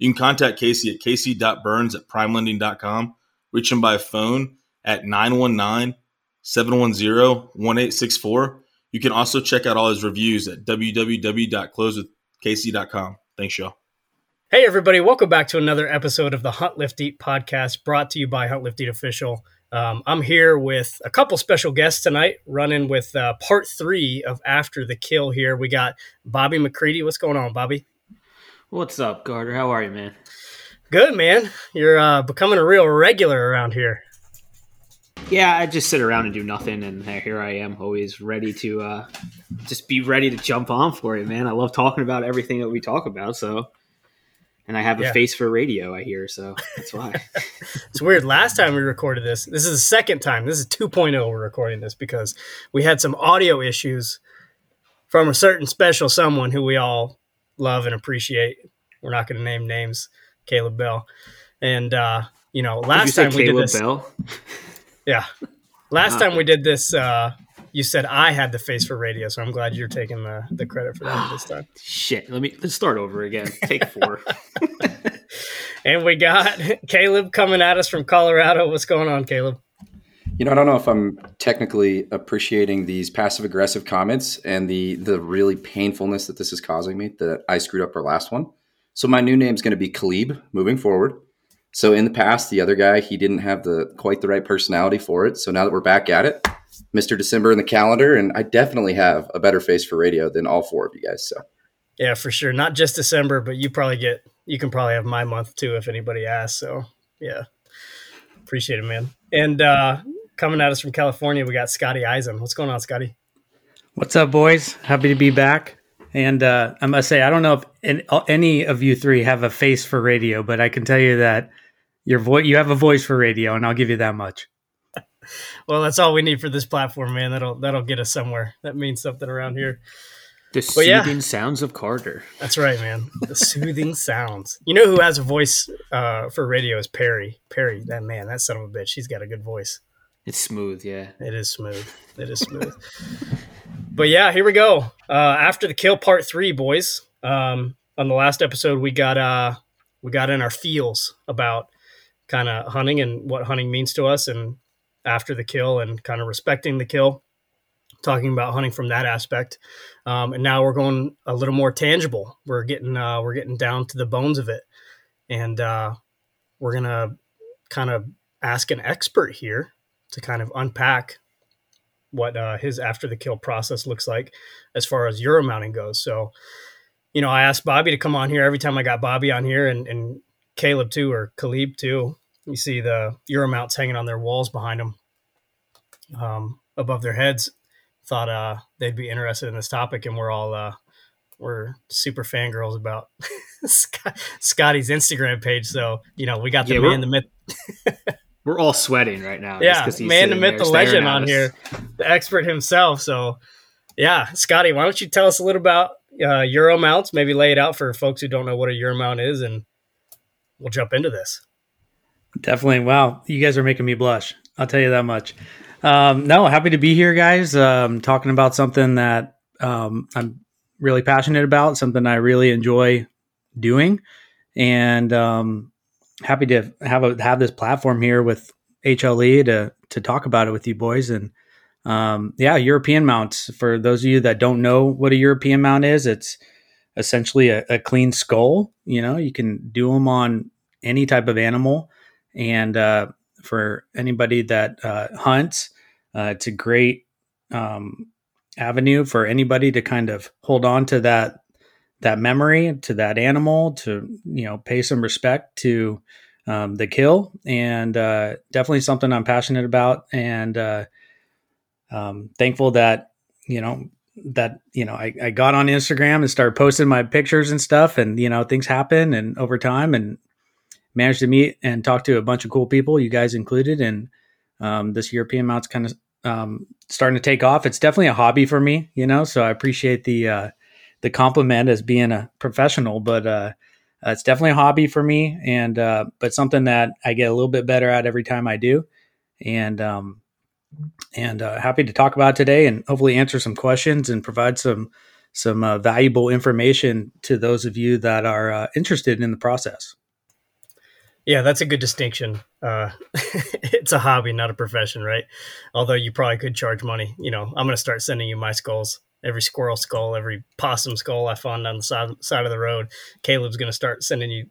You can contact Casey at casey.burns at primelending.com. Reach him by phone at 919 710 1864. You can also check out all his reviews at www.closewithcasey.com. Thanks, y'all. Hey, everybody. Welcome back to another episode of the Hunt Lift Eat podcast brought to you by Hunt Lift Eat Official. Um, I'm here with a couple special guests tonight, running with uh, part three of After the Kill here. We got Bobby McCready. What's going on, Bobby? What's up, Carter? How are you, man? Good, man. You're uh, becoming a real regular around here. Yeah, I just sit around and do nothing, and here I am, always ready to uh, just be ready to jump on for you, man. I love talking about everything that we talk about, so. And I have a yeah. face for radio, I hear, so that's why. it's weird. Last time we recorded this, this is the second time. This is 2.0 we're recording this because we had some audio issues from a certain special someone who we all love and appreciate. We're not going to name names, Caleb Bell. And uh, you know, last you time we Caleb did this, Bell? yeah, last time we did this, uh, you said I had the face for radio, so I'm glad you're taking the, the credit for that this time. Shit, let me let's start over again. Take four. and we got Caleb coming at us from Colorado. What's going on, Caleb? You know, I don't know if I'm technically appreciating these passive aggressive comments and the the really painfulness that this is causing me that I screwed up our last one. So my new name is going to be Khalib moving forward. So in the past, the other guy he didn't have the quite the right personality for it. So now that we're back at it, Mr. December in the calendar, and I definitely have a better face for radio than all four of you guys. So yeah, for sure. Not just December, but you probably get you can probably have my month too if anybody asks. So yeah, appreciate it, man. And uh, coming at us from California, we got Scotty Eisen. What's going on, Scotty? What's up, boys? Happy to be back. And uh, I must say, I don't know if any of you three have a face for radio, but I can tell you that your voice, you have a voice for radio, and I'll give you that much. well, that's all we need for this platform, man. That'll that'll get us somewhere. That means something around here. The but soothing yeah, sounds of Carter. That's right, man. The soothing sounds. You know who has a voice uh, for radio is Perry. Perry, that man, that son of a bitch. He's got a good voice. It's smooth, yeah. It is smooth. It is smooth. but yeah, here we go. Uh, after the kill, part three, boys. Um, on the last episode, we got uh, we got in our feels about kind of hunting and what hunting means to us, and after the kill, and kind of respecting the kill. Talking about hunting from that aspect, um, and now we're going a little more tangible. We're getting uh, we're getting down to the bones of it, and uh, we're gonna kind of ask an expert here to kind of unpack what uh, his after the kill process looks like as far as euro mounting goes. So, you know, I asked Bobby to come on here every time I got Bobby on here and, and Caleb too, or Khalib too. You see the euro mounts hanging on their walls behind them, um, above their heads. Thought uh, they'd be interested in this topic, and we're all uh, we're super fangirls about Scotty's Instagram page. So you know, we got the yeah, man, the myth. We're all sweating right now. Yeah, man, the myth, the legend on here, the expert himself. So, yeah, Scotty, why don't you tell us a little about uh, Euro mounts? Maybe lay it out for folks who don't know what a Euro mount is, and we'll jump into this. Definitely. Wow, you guys are making me blush. I'll tell you that much. Um, no, happy to be here, guys. Um, talking about something that um, I'm really passionate about, something I really enjoy doing, and um, happy to have a have this platform here with HLE to to talk about it with you boys. And um, yeah, European mounts. For those of you that don't know what a European mount is, it's essentially a, a clean skull. You know, you can do them on any type of animal. And uh, for anybody that uh, hunts, uh, it's a great um, avenue for anybody to kind of hold on to that that memory to that animal to you know pay some respect to um, the kill and uh, definitely something i'm passionate about and uh, um, thankful that you know that you know I, I got on instagram and started posting my pictures and stuff and you know things happen and over time and managed to meet and talk to a bunch of cool people, you guys included, and um, this European mount's kind of um, starting to take off. It's definitely a hobby for me, you know. So I appreciate the uh, the compliment as being a professional, but uh, it's definitely a hobby for me, and uh, but something that I get a little bit better at every time I do, and um, and uh, happy to talk about today, and hopefully answer some questions and provide some some uh, valuable information to those of you that are uh, interested in the process. Yeah, that's a good distinction. Uh, it's a hobby, not a profession, right? Although you probably could charge money. You know, I'm going to start sending you my skulls. Every squirrel skull, every possum skull I find on the side, side of the road. Caleb's going to start sending you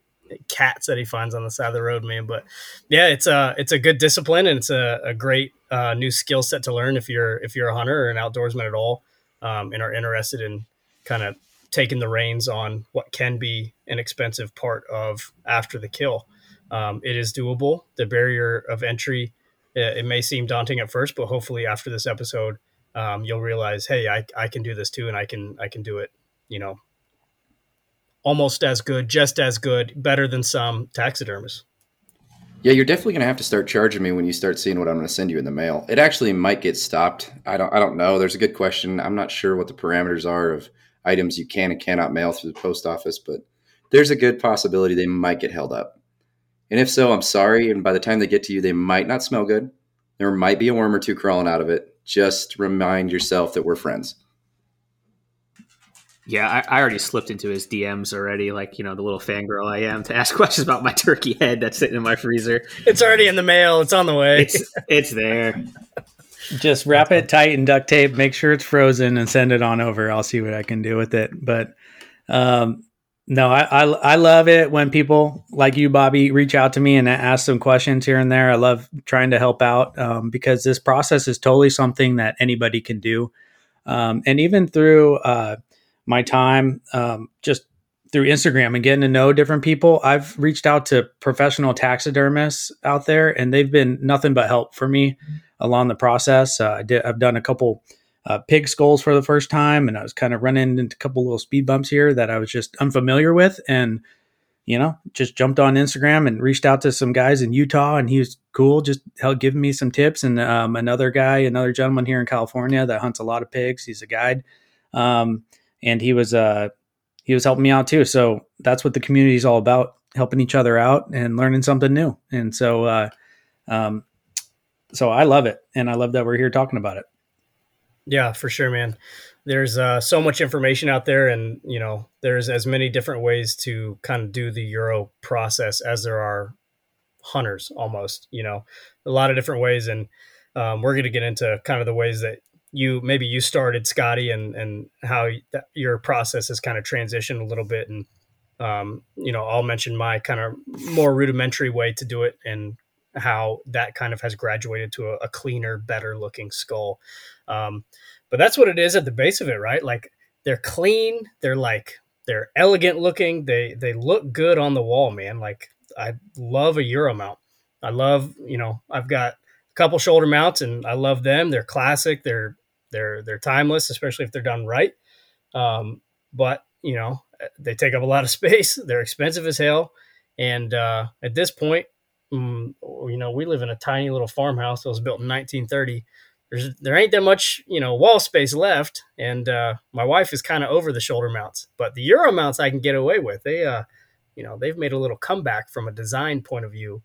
cats that he finds on the side of the road, man. But yeah, it's a it's a good discipline and it's a, a great uh, new skill set to learn if you're if you're a hunter or an outdoorsman at all, um, and are interested in kind of taking the reins on what can be an expensive part of after the kill. Um, it is doable. The barrier of entry, it, it, may seem daunting at first, but hopefully after this episode, um, you'll realize, hey, I, I can do this too, and I can I can do it. You know, almost as good, just as good, better than some taxidermists. Yeah, you're definitely going to have to start charging me when you start seeing what I'm going to send you in the mail. It actually might get stopped. I don't I don't know. There's a good question. I'm not sure what the parameters are of items you can and cannot mail through the post office, but there's a good possibility they might get held up. And if so, I'm sorry. And by the time they get to you, they might not smell good. There might be a worm or two crawling out of it. Just remind yourself that we're friends. Yeah, I, I, already slipped into his DMs already, like you know the little fangirl I am, to ask questions about my turkey head that's sitting in my freezer. It's already in the mail. It's on the way. It's it's there. Just wrap it tight in duct tape. Make sure it's frozen and send it on over. I'll see what I can do with it. But um, no, I, I, I love it when people like you, Bobby, reach out to me and ask some questions here and there. I love trying to help out um, because this process is totally something that anybody can do. Um, and even through uh, my time, um, just through Instagram and getting to know different people, I've reached out to professional taxidermists out there, and they've been nothing but help for me along the process. Uh, I did, I've done a couple uh, pig skulls for the first time, and I was kind of running into a couple little speed bumps here that I was just unfamiliar with, and you know, just jumped on Instagram and reached out to some guys in Utah, and he was cool, just helped giving me some tips. And um, another guy, another gentleman here in California that hunts a lot of pigs, he's a guide, um, and he was uh, he was helping me out too. So that's what the community is all about: helping each other out and learning something new. And so, uh, um, so I love it, and I love that we're here talking about it. Yeah, for sure, man. There's uh, so much information out there, and you know, there's as many different ways to kind of do the Euro process as there are hunters. Almost, you know, a lot of different ways, and um, we're going to get into kind of the ways that you maybe you started, Scotty, and and how your process has kind of transitioned a little bit, and um, you know, I'll mention my kind of more rudimentary way to do it, and how that kind of has graduated to a, a cleaner, better looking skull. Um, but that's what it is at the base of it, right? Like they're clean, they're like they're elegant looking, they they look good on the wall, man. Like I love a Euro mount. I love, you know, I've got a couple shoulder mounts and I love them. They're classic, they're they're they're timeless, especially if they're done right. Um, but you know, they take up a lot of space. They're expensive as hell. And uh, at this point, um, you know, we live in a tiny little farmhouse that was built in 1930 there's there ain't that much you know wall space left, and uh, my wife is kind of over the shoulder mounts, but the Euro mounts I can get away with. They uh, you know they've made a little comeback from a design point of view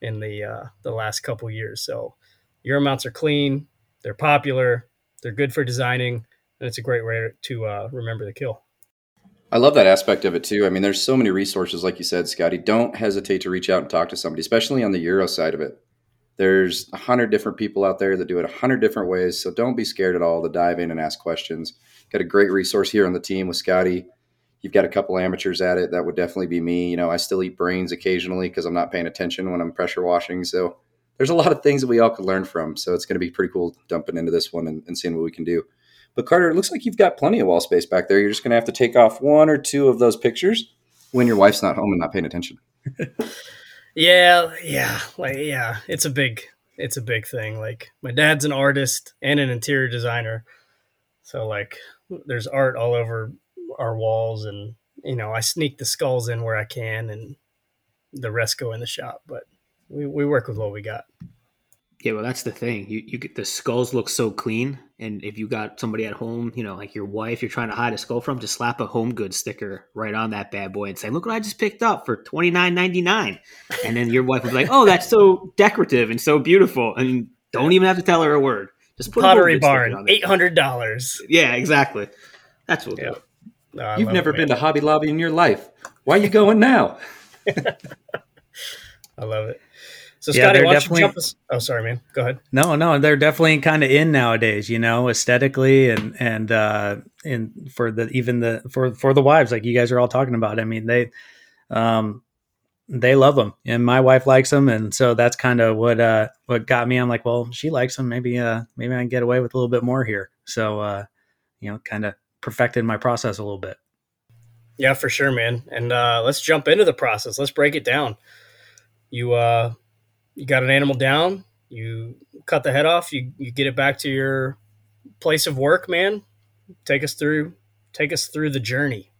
in the uh, the last couple years. So Euro mounts are clean, they're popular, they're good for designing, and it's a great way to uh, remember the kill. I love that aspect of it too. I mean, there's so many resources, like you said, Scotty. Don't hesitate to reach out and talk to somebody, especially on the Euro side of it. There's a hundred different people out there that do it a hundred different ways. So don't be scared at all to dive in and ask questions. Got a great resource here on the team with Scotty. You've got a couple amateurs at it. That would definitely be me. You know, I still eat brains occasionally because I'm not paying attention when I'm pressure washing. So there's a lot of things that we all could learn from. So it's going to be pretty cool dumping into this one and, and seeing what we can do. But Carter, it looks like you've got plenty of wall space back there. You're just going to have to take off one or two of those pictures when your wife's not home and not paying attention. Yeah, yeah, like yeah, it's a big it's a big thing. Like my dad's an artist and an interior designer. So like there's art all over our walls and you know, I sneak the skulls in where I can and the rest go in the shop. But we, we work with what we got. Yeah, well, that's the thing. You you get the skulls look so clean, and if you got somebody at home, you know, like your wife, you're trying to hide a skull from, just slap a home goods sticker right on that bad boy and say, "Look what I just picked up for twenty nine ninety nine. And then your wife will be like, "Oh, that's so decorative and so beautiful," and don't even have to tell her a word. Just put Pottery Barn, eight hundred dollars. Yeah, exactly. That's what. Yeah. Yeah. No, You've never been to Hobby Lobby in your life. Why are you going now? I love it. So Yeah, Scotty, why don't you jump us? Oh, sorry, man. Go ahead. No, no, they're definitely kind of in nowadays, you know, aesthetically and and uh and for the even the for for the wives like you guys are all talking about. I mean, they um they love them and my wife likes them and so that's kind of what uh what got me. I'm like, well, she likes them, maybe uh maybe I can get away with a little bit more here. So uh you know, kind of perfected my process a little bit. Yeah, for sure, man. And uh, let's jump into the process. Let's break it down. You uh, you got an animal down. You cut the head off. You you get it back to your place of work, man. Take us through. Take us through the journey.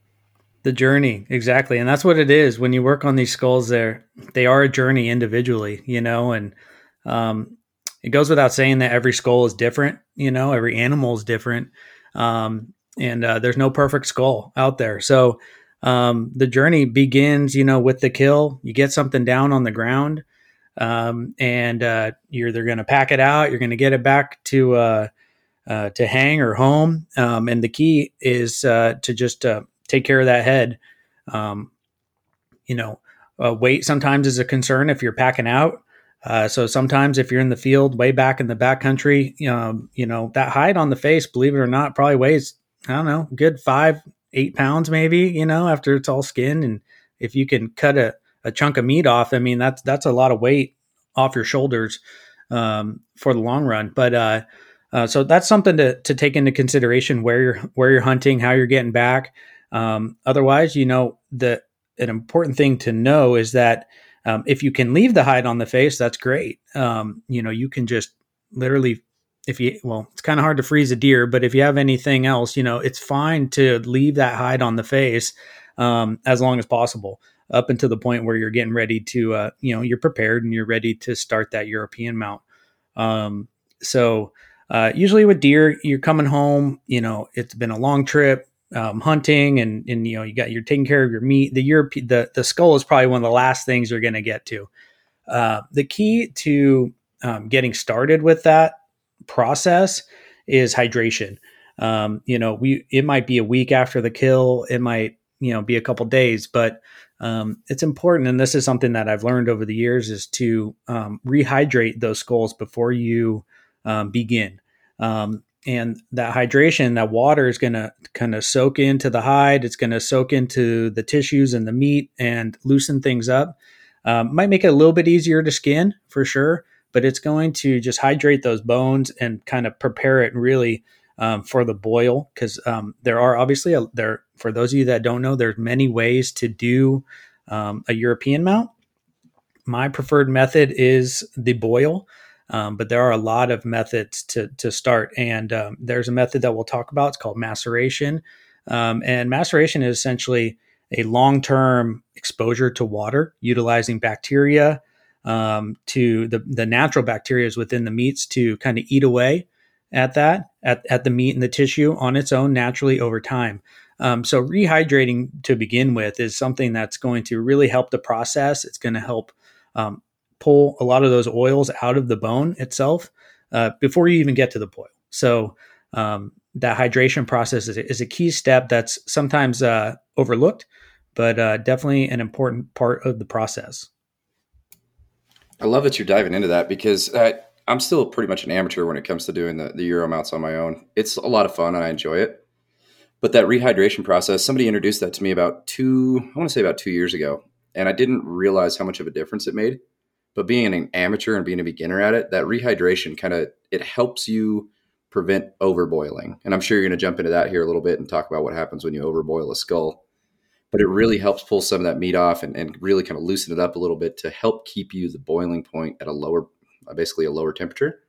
The journey, exactly. And that's what it is. When you work on these skulls, they're they are a journey individually, you know, and um it goes without saying that every skull is different, you know, every animal is different. Um and uh, there's no perfect skull out there. So um the journey begins, you know, with the kill. You get something down on the ground. Um, and uh, you're either going to pack it out, you're going to get it back to uh, uh, to hang or home. Um, and the key is uh, to just uh, take care of that head. Um, you know, uh, weight sometimes is a concern if you're packing out. Uh, so sometimes if you're in the field way back in the back country, um, you know, that hide on the face, believe it or not, probably weighs, I don't know, good five, eight pounds maybe, you know, after it's all skin. And if you can cut a, a chunk of meat off, I mean, that's, that's a lot of weight off your shoulders um, for the long run. But uh, uh, so that's something to, to take into consideration where you're where you're hunting, how you're getting back. Um, otherwise, you know, the an important thing to know is that um, if you can leave the hide on the face, that's great. Um, you know, you can just literally, if you well, it's kind of hard to freeze a deer, but if you have anything else, you know, it's fine to leave that hide on the face um, as long as possible up until the point where you're getting ready to, uh, you know, you're prepared and you're ready to start that European mount. Um, so uh, usually with deer, you're coming home, you know, it's been a long trip, um, hunting and, and, you know, you got, you're taking care of your meat. The Europe, the, the skull is probably one of the last things you're going to get to. Uh, the key to um, getting started with that process is hydration. Um, you know, we, it might be a week after the kill. It might, you know, be a couple days, but um, it's important, and this is something that I've learned over the years, is to um, rehydrate those skulls before you um, begin. Um, and that hydration, that water is going to kind of soak into the hide. It's going to soak into the tissues and the meat and loosen things up. Um, might make it a little bit easier to skin for sure, but it's going to just hydrate those bones and kind of prepare it really um, for the boil because um, there are obviously a, there for those of you that don't know there's many ways to do um, a european mount. My preferred method is the boil um, but there are a lot of methods to, to start. And um, there's a method that we'll talk about. It's called maceration. Um, and maceration is essentially a long-term exposure to water utilizing bacteria to the, the natural bacteria within the meats to kind of eat away at that at, at the meat and the tissue on its own naturally over time um, so rehydrating to begin with is something that's going to really help the process it's going to help um, pull a lot of those oils out of the bone itself uh, before you even get to the boil so um, that hydration process is, is, a key step that's sometimes uh, overlooked but uh, definitely an important part of the process i love that you're diving into that because uh, I'm still pretty much an amateur when it comes to doing the, the Euro mounts on my own. It's a lot of fun and I enjoy it. But that rehydration process, somebody introduced that to me about two, I want to say about two years ago. And I didn't realize how much of a difference it made. But being an amateur and being a beginner at it, that rehydration kind of, it helps you prevent overboiling. And I'm sure you're going to jump into that here a little bit and talk about what happens when you overboil a skull. But it really helps pull some of that meat off and, and really kind of loosen it up a little bit to help keep you the boiling point at a lower basically a lower temperature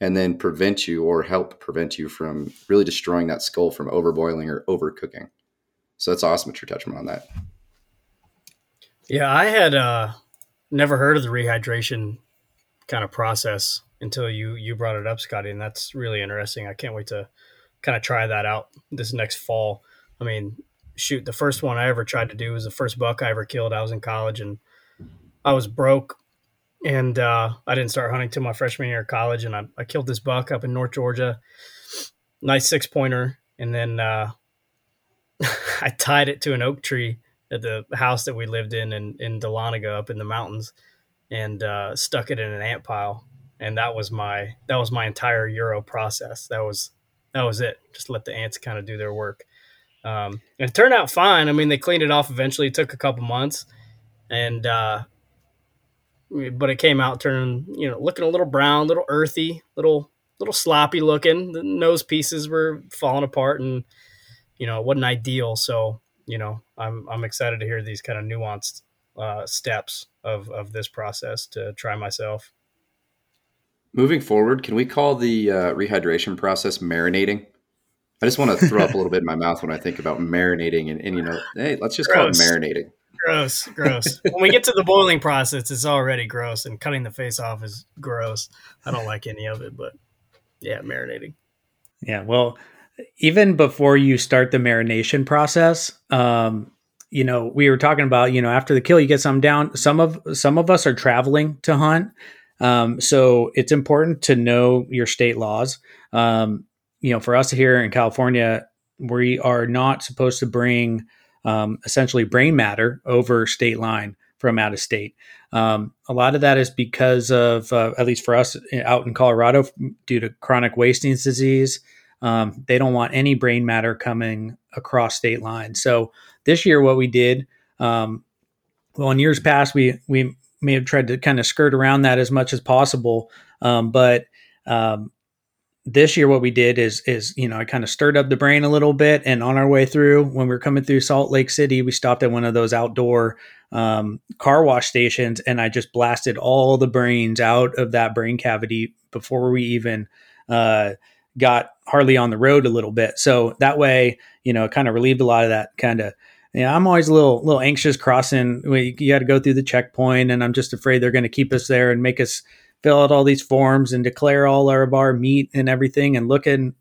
and then prevent you or help prevent you from really destroying that skull from overboiling or overcooking. So that's awesome that you're touching on that. Yeah, I had uh, never heard of the rehydration kind of process until you you brought it up, Scotty, and that's really interesting. I can't wait to kind of try that out this next fall. I mean, shoot, the first one I ever tried to do was the first buck I ever killed. I was in college and I was broke, and uh, I didn't start hunting till my freshman year of college. And I, I killed this buck up in North Georgia, nice six pointer, and then uh, I tied it to an oak tree at the house that we lived in in, in Dahlonega up in the mountains, and uh, stuck it in an ant pile. And that was my that was my entire Euro process. That was that was it. Just let the ants kind of do their work. Um, it turned out fine. I mean, they cleaned it off eventually. It took a couple months, and uh, but it came out turning, you know, looking a little brown, little earthy, little little sloppy looking. The nose pieces were falling apart, and you know, it wasn't ideal. So you know, I'm I'm excited to hear these kind of nuanced uh, steps of of this process to try myself. Moving forward, can we call the uh, rehydration process marinating? I just want to throw up a little bit in my mouth when I think about marinating, and, and you know, hey, let's just gross. call it marinating. Gross, gross. when we get to the boiling process, it's already gross, and cutting the face off is gross. I don't like any of it, but yeah, marinating. Yeah, well, even before you start the marination process, um, you know, we were talking about, you know, after the kill, you get some down. Some of some of us are traveling to hunt, um, so it's important to know your state laws. Um, you know, for us here in California, we are not supposed to bring um, essentially brain matter over state line from out of state. Um, a lot of that is because of, uh, at least for us out in Colorado, due to chronic wasting disease. Um, they don't want any brain matter coming across state lines. So this year, what we did, um, well, in years past, we we may have tried to kind of skirt around that as much as possible, um, but um, this year what we did is is you know I kind of stirred up the brain a little bit and on our way through when we were coming through Salt Lake City we stopped at one of those outdoor um, car wash stations and I just blasted all the brains out of that brain cavity before we even uh, got hardly on the road a little bit so that way you know it kind of relieved a lot of that kind of yeah, I'm always a little little anxious crossing. You got to go through the checkpoint, and I'm just afraid they're going to keep us there and make us fill out all these forms and declare all of our meat and everything and look and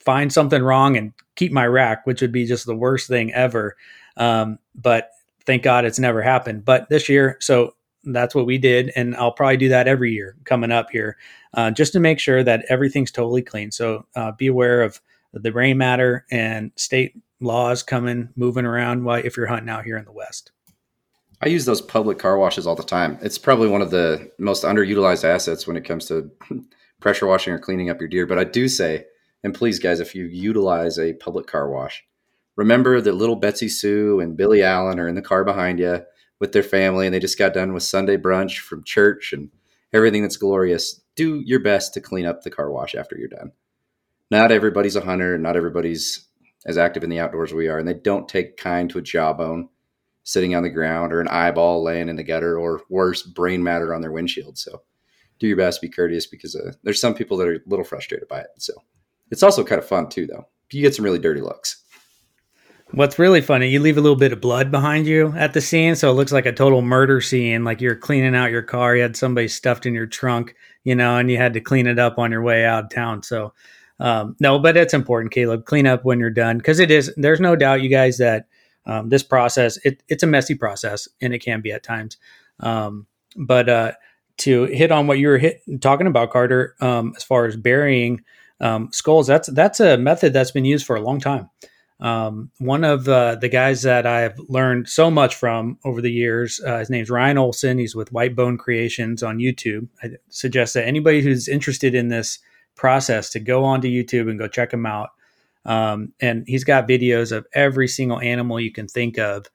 find something wrong and keep my rack, which would be just the worst thing ever. Um, but thank God it's never happened. But this year, so that's what we did. And I'll probably do that every year coming up here uh, just to make sure that everything's totally clean. So uh, be aware of the brain matter and state laws coming, moving around why if you're hunting out here in the West. I use those public car washes all the time. It's probably one of the most underutilized assets when it comes to pressure washing or cleaning up your deer. But I do say, and please, guys, if you utilize a public car wash, remember that little Betsy Sue and Billy Allen are in the car behind you with their family, and they just got done with Sunday brunch from church and everything that's glorious. Do your best to clean up the car wash after you're done. Not everybody's a hunter, not everybody's as active in the outdoors as we are, and they don't take kind to a jawbone sitting on the ground or an eyeball laying in the gutter or worse, brain matter on their windshield. So do your best, be courteous because uh, there's some people that are a little frustrated by it. So it's also kind of fun too, though. You get some really dirty looks. What's really funny, you leave a little bit of blood behind you at the scene, so it looks like a total murder scene. Like you're cleaning out your car, you had somebody stuffed in your trunk, you know, and you had to clean it up on your way out of town. So, um, no, but it's important, Caleb. Clean up when you're done because it is. There's no doubt, you guys, that um, this process it, it's a messy process and it can be at times. Um, but uh, to hit on what you were hit, talking about carter um, as far as burying um, skulls that's that's a method that's been used for a long time. Um, one of uh, the guys that i've learned so much from over the years uh, his name's ryan olson. He's with white bone creations on youtube. I suggest that anybody who's interested in this process to go onto youtube and go check him out um, and he's got videos of every single animal you can think of.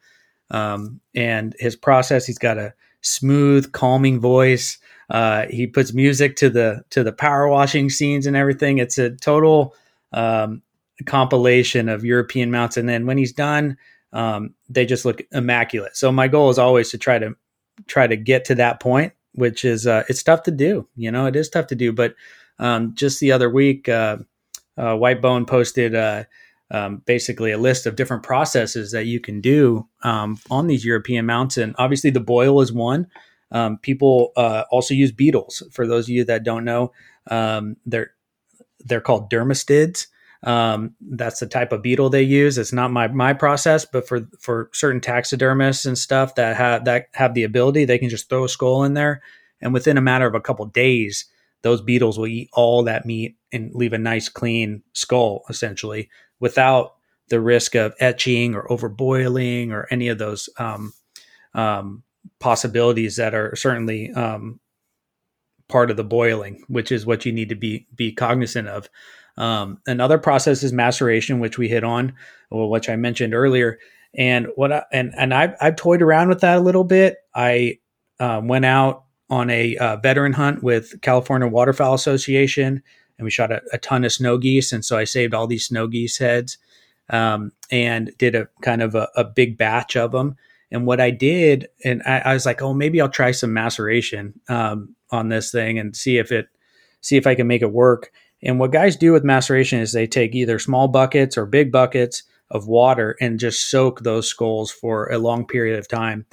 Um, and his process, he's got a smooth, calming voice. Uh, he puts music to the to the power washing scenes and everything. It's a total um, compilation of European mounts. And then when he's done, um, they just look immaculate. So my goal is always to try to try to get to that point, which is uh, it's tough to do. You know, it is tough to do. But um, just the other week, uh, uh, White Bone posted uh, um, basically a list of different processes that you can do um, on these European mounts. And obviously, the boil is one. Um, people uh, also use beetles. For those of you that don't know, um, they're they're called dermestids. Um, that's the type of beetle they use. It's not my my process, but for for certain taxidermists and stuff that have that have the ability, they can just throw a skull in there, and within a matter of a couple days, those beetles will eat all that meat and leave a nice clean skull, essentially, without the risk of etching or overboiling or any of those um, um, possibilities that are certainly um, part of the boiling, which is what you need to be be cognizant of. Um, another process is maceration, which we hit on, well, which I mentioned earlier. And what I, and and I've I've toyed around with that a little bit. I uh, went out on a uh, veteran hunt with California Waterfowl Association, and we shot a, a, ton of snow geese. And so I saved all these snow geese heads um, and did a kind of a, a, big batch of them. And what I did, and I, I was like, oh, maybe I'll try some maceration um, on this thing and see if it see if I can make it work. And what guys do with maceration is they take either small buckets or big buckets of water and just soak those skulls for a long period of time.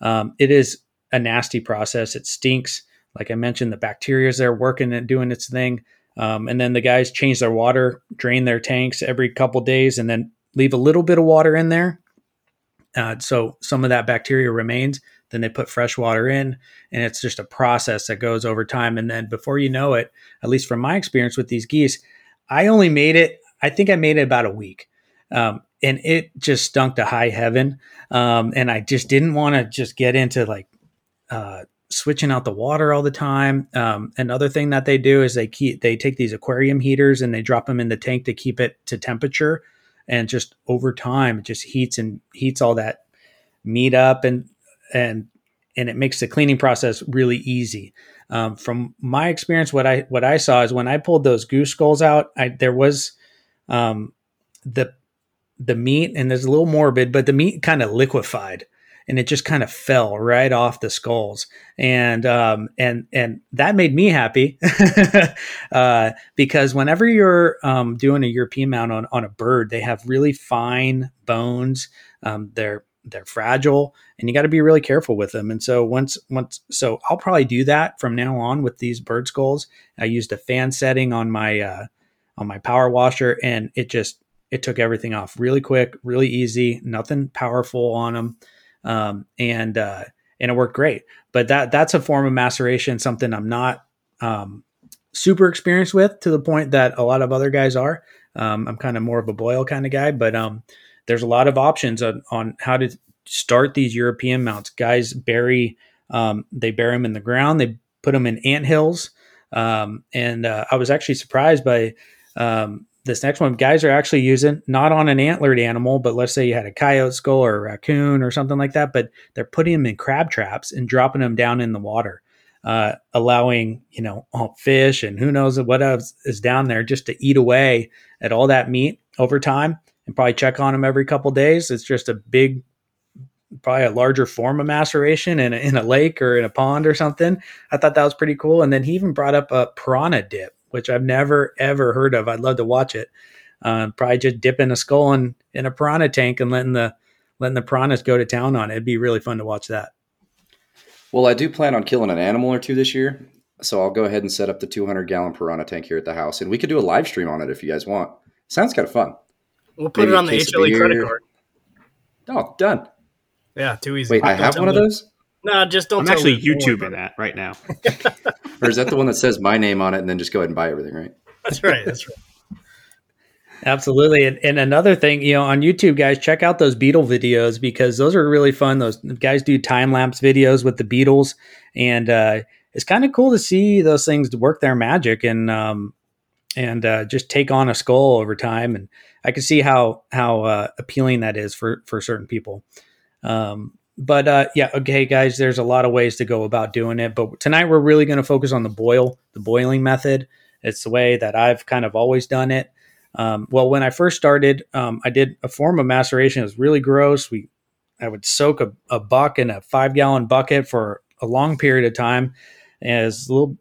Um, it is a nasty process. It stinks. Like I mentioned, the bacteria is there working and doing its thing. Um, and then the guys change their water, drain their tanks every couple days, and then leave a little bit of water in there. Uh, so some of that bacteria remains. Then they put fresh water in, and it's just a process that goes over time. And then before you know it, at least from my experience with these geese, I only made it, I think I made it about a week. Um, and it just stunk to high heaven. Um, and I just didn't want to just get into like uh, switching out the water all the time. Um, another thing that they do is they keep they take these aquarium heaters and they drop them in the tank to keep it to temperature, and just over time it just heats and heats all that meat up and and and it makes the cleaning process really easy. Um, from my experience, what I what I saw is when I pulled those goose skulls out, I, there was um, the the meat, and there's a little morbid, but the meat kind of liquefied and it just kind of fell right off the skulls. And um, and and that made me happy uh, because whenever you're um, doing a European mount on, on a bird they have really fine bones um, they're they're fragile and you got to be really careful with them. And so once once so I'll probably do that from now on with these bird skulls. I used a fan setting on my uh, on my power washer and it just it took everything off really quick really easy nothing powerful on them um, and uh, and it worked great. But that that's a form of maceration, something I'm not um, super experienced with to the point that a lot of other guys are. Um, I'm kind of more of a boil kind of guy, but um, there's a lot of options on, on how to start these European mounts. Guys bury um, they bury them in the ground. They put them in ant hills, um, and uh, I was actually surprised by um, this next one, guys are actually using not on an antlered animal, but let's say you had a coyote skull or a raccoon or something like that, but they're putting them in crab traps and dropping them down in the water, uh, allowing you know fish and who knows what else is down there just to eat away at all that meat over time, and probably check on them every couple days. It's just a big, probably a larger form of maceration in a, in a lake or in a pond or something. I thought that was pretty cool. And then he even brought up a piranha dip which I've never ever heard of. I'd love to watch it. Uh, probably just dipping a skull in, in a piranha tank and letting the letting the piranhas go to town on it. It'd be really fun to watch that. Well, I do plan on killing an animal or two this year, so I'll go ahead and set up the 200 gallon piranha tank here at the house, and we could do a live stream on it if you guys want. Sounds kind of fun. We'll put Maybe it on the HLE credit card. Oh, done. Yeah, too easy. Wait, I have one of those. No, just don't. I'm actually YouTubing that right now. or is that the one that says my name on it and then just go ahead and buy everything, right? That's right. That's right. Absolutely. And, and, another thing, you know, on YouTube, guys, check out those beetle videos because those are really fun. Those guys do time lapse videos with the beetles. And uh, it's kind of cool to see those things work their magic and, um, and uh, just take on a skull over time. And I can see how, how uh, appealing that is for, for certain people. Um, but uh, yeah, okay, guys, there's a lot of ways to go about doing it. But tonight we're really going to focus on the boil, the boiling method. It's the way that I've kind of always done it. Um, well, when I first started, um, I did a form of maceration. It was really gross. We, I would soak a, a buck in a five gallon bucket for a long period of time. As a little,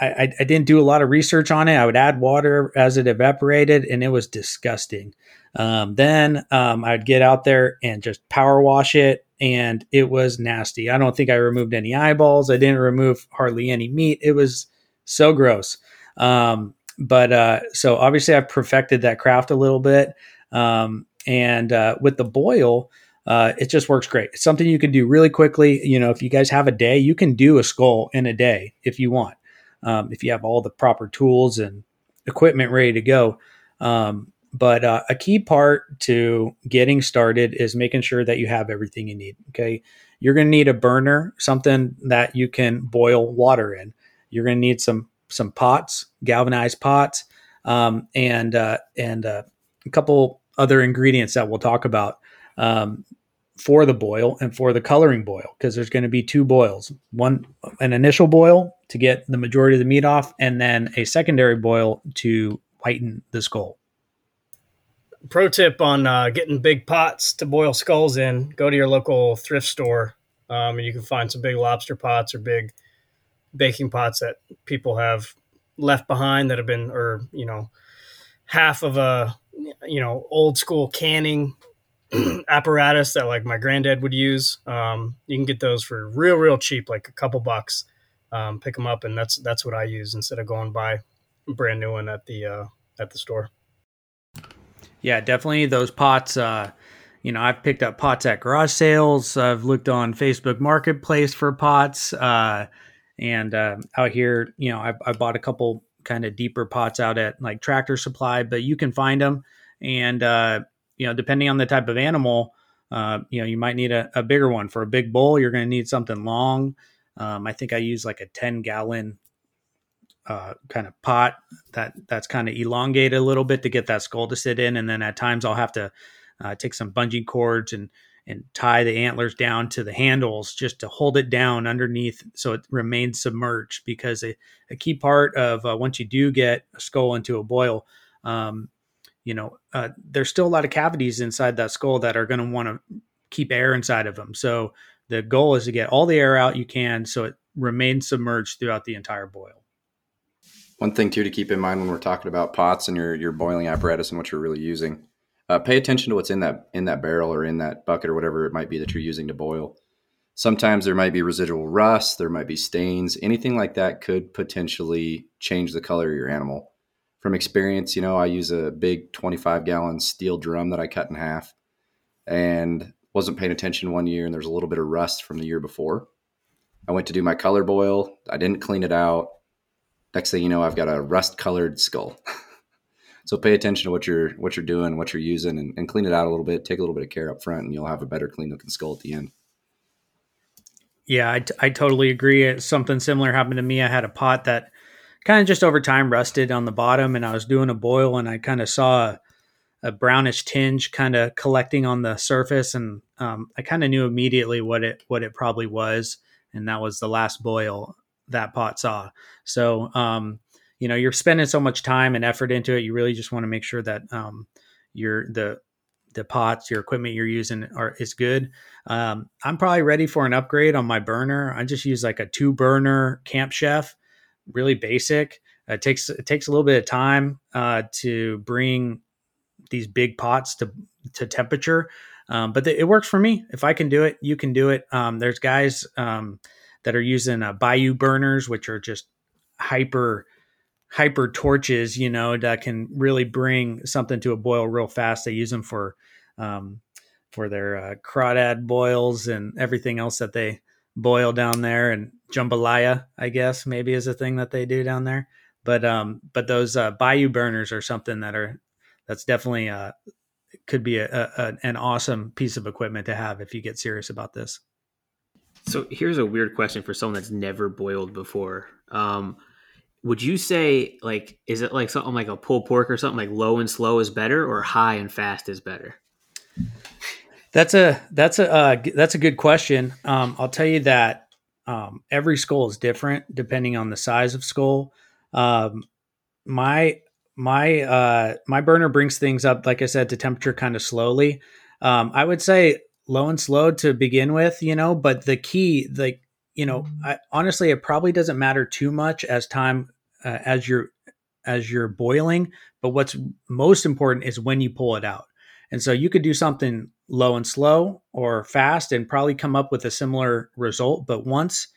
I, I didn't do a lot of research on it. I would add water as it evaporated, and it was disgusting. Um, then um, I'd get out there and just power wash it, and it was nasty. I don't think I removed any eyeballs. I didn't remove hardly any meat. It was so gross. Um, but uh, so obviously, I've perfected that craft a little bit. Um, and uh, with the boil, uh, it just works great. It's something you can do really quickly. You know, if you guys have a day, you can do a skull in a day if you want. Um, if you have all the proper tools and equipment ready to go. Um, but uh, a key part to getting started is making sure that you have everything you need. Okay. You're going to need a burner, something that you can boil water in. You're going to need some some pots, galvanized pots, um, and uh, and uh, a couple other ingredients that we'll talk about. Um, for the boil and for the coloring boil because there's going to be two boils one an initial boil to get the majority of the meat off and then a secondary boil to whiten the skull pro tip on uh, getting big pots to boil skulls in go to your local thrift store um, and you can find some big lobster pots or big baking pots that people have left behind that have been or you know half of a you know old school canning apparatus that like my granddad would use. Um, you can get those for real, real cheap, like a couple bucks. Um, pick them up, and that's that's what I use instead of going buy a brand new one at the uh, at the store. Yeah, definitely those pots. Uh, you know, I've picked up pots at garage sales. I've looked on Facebook Marketplace for pots, uh, and uh, out here, you know, I, I bought a couple kind of deeper pots out at like Tractor Supply, but you can find them and uh, you know, depending on the type of animal, uh, you know, you might need a, a, bigger one for a big bull. You're going to need something long. Um, I think I use like a 10 gallon uh, kind of pot that that's kind of elongated a little bit to get that skull to sit in. And then at times I'll have to uh, take some bungee cords and, and tie the antlers down to the handles just to hold it down underneath so it remains submerged because a, a key part of uh, once you do get a skull into a boil, um, you know, uh, there's still a lot of cavities inside that skull that are going to want to keep air inside of them. So the goal is to get all the air out you can so it remains submerged throughout the entire boil. One thing too to keep in mind when we're talking about pots and your your boiling apparatus and what you're really using, uh, pay attention to what's in that in that barrel or in that bucket or whatever it might be that you're using to boil. Sometimes there might be residual rust, there might be stains, anything like that could potentially change the color of your animal from experience, you know, I use a big 25 gallon steel drum that I cut in half and wasn't paying attention one year and there's a little bit of rust from the year before. I went to do my color boil. I didn't clean it out. Next thing you know, I've got a rust colored skull. so pay attention to what you're what you're doing, what you're using, and, and, clean it out a little bit. Take a little bit of care up front, and you'll have a better clean looking skull at the end. Yeah, I, t- I totally agree. Something similar happened to me. I had a pot that kind of just over time rusted on the bottom and I was doing a boil and I kind of saw a, a, brownish tinge kind of collecting on the surface and um, I kind of knew immediately what it what it probably was and that was the last boil that pot saw. So um, you know you're spending so much time and effort into it you really just want to make sure that um, your the the pots your equipment you're using are is good um, i'm probably ready for an upgrade on my burner i just use like a two burner camp chef really basic. Uh, it takes it takes a little bit of time uh, to bring these big pots to to temperature, um, but th- it works for me. If I can do it, you can do it. Um, there's guys um, that are using uh, Bayou burners, which are just hyper hyper torches, you know, that can really bring something to a boil real fast. They use them for um, for their uh, crawdad boils and everything else that they boil down there and jambalaya, I guess maybe is a thing that they do down there. But um, but those uh, bayou burners are something that are that's definitely uh could be a, a, an awesome piece of equipment to have if you get serious about this. So here's a weird question for someone that's never boiled before. Um, would you say like is it like something like a pulled pork or something like low and slow is better or high and fast is better? That's a that's a uh, that's a good question. Um, I'll tell you that um, every skull is different depending on the size of skull. Um, my my uh, my burner brings things up, like I said, to temperature kind of slowly. Um, I would say low and slow to begin with, you know, but the key, like you know, I, honestly, it probably doesn't matter too much as time uh, as you're as you're boiling. But what's most important is when you pull it out. And so you could do something low and slow or fast and probably come up with a similar result. But once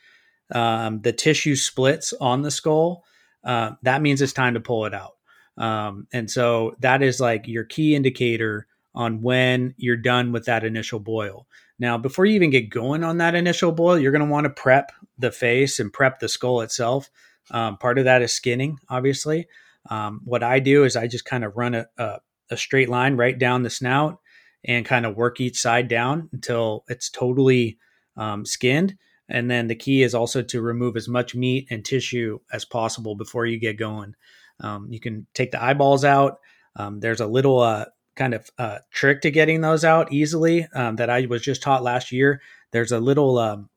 um, the tissue splits on the skull, uh, that means it's time to pull it out. Um, and so that is like your key indicator on when you're done with that initial boil. Now, before you even get going on that initial boil, you're going to want to prep the face and prep the skull itself. Um, part of that is skinning, obviously. Um, what I do is I just kind of run a, a, a straight line right down the snout and kind of work each side down until it's totally um, skinned. And then the key is also to remove as much meat and tissue as possible before you get going. Um, you can take the eyeballs out. Um, there's a little uh, kind of uh, trick to getting those out easily um, that I was just taught last year. There's a little um,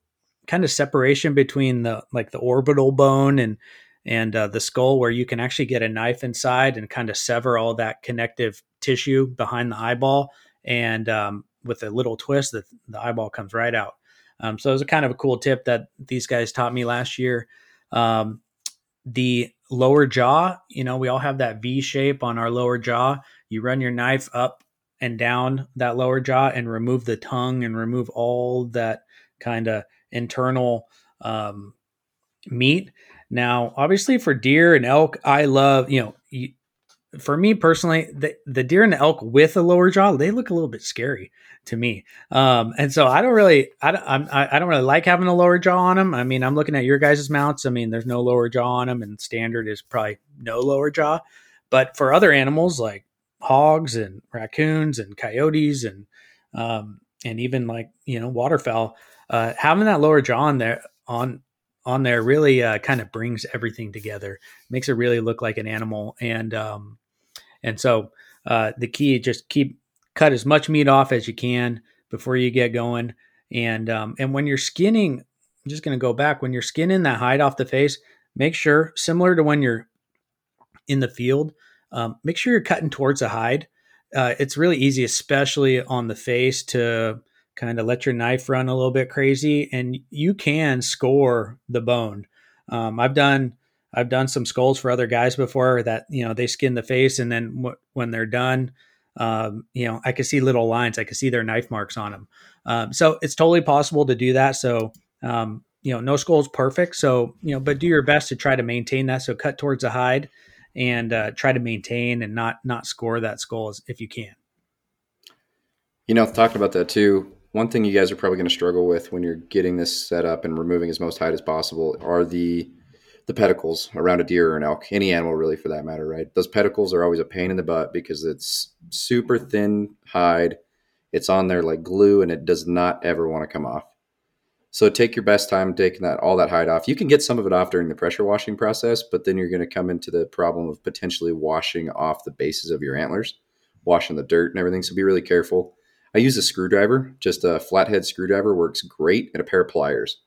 kind of separation between the like the orbital bone and and uh, the skull where you can actually get a knife inside and kind of sever all that connective tissue behind the eyeball. And um, with a little twist the, the eyeball comes right out. Um, so it was a kind of a cool tip that these guys taught me last year. Um, the lower jaw you know we all have that v shape on our lower jaw you run your knife up and down that lower jaw and remove the tongue and remove all that kind of internal um, meat now, obviously, for deer and elk, I love you know. You, for me personally, the, the deer and the elk with a lower jaw, they look a little bit scary to me. Um, and so I don't really, I don't, I'm, I don't really like having a lower jaw on them. I mean, I'm looking at your guys' mounts. I mean, there's no lower jaw on them, and standard is probably no lower jaw. But for other animals like hogs and raccoons and coyotes and um, and even like you know waterfowl, uh, having that lower jaw on there on on there really uh, kind of brings everything together, makes it really look like an animal. And um, and so uh, the key just keep cut as much meat off as you can before you get going. And um, and when you're skinning, I'm just going to go back. When you're skinning that hide off the face, make sure similar to when you're in the field, um, make sure you're cutting towards the hide. Uh, it's really easy, especially on the face, to kind of let your knife run a little bit crazy, and you can score the bone. Um, I've done I've done some skulls for other guys before that you know they skin the face, and then w- when they're done, um, you know I can see little lines. I can see their knife marks on them. Um, so it's totally possible to do that. So um, you know, no skull is perfect. So you know, but do your best to try to maintain that. So cut towards the hide and uh, try to maintain and not not score that skull if you can. You know, talking about that too, one thing you guys are probably going to struggle with when you're getting this set up and removing as most height as possible are the the pedicles around a deer or an elk, any animal really for that matter, right? Those pedicles are always a pain in the butt because it's super thin hide. It's on there like glue and it does not ever want to come off. So take your best time taking that all that hide off. You can get some of it off during the pressure washing process, but then you're going to come into the problem of potentially washing off the bases of your antlers, washing the dirt and everything. So be really careful. I use a screwdriver, just a flathead screwdriver works great, and a pair of pliers.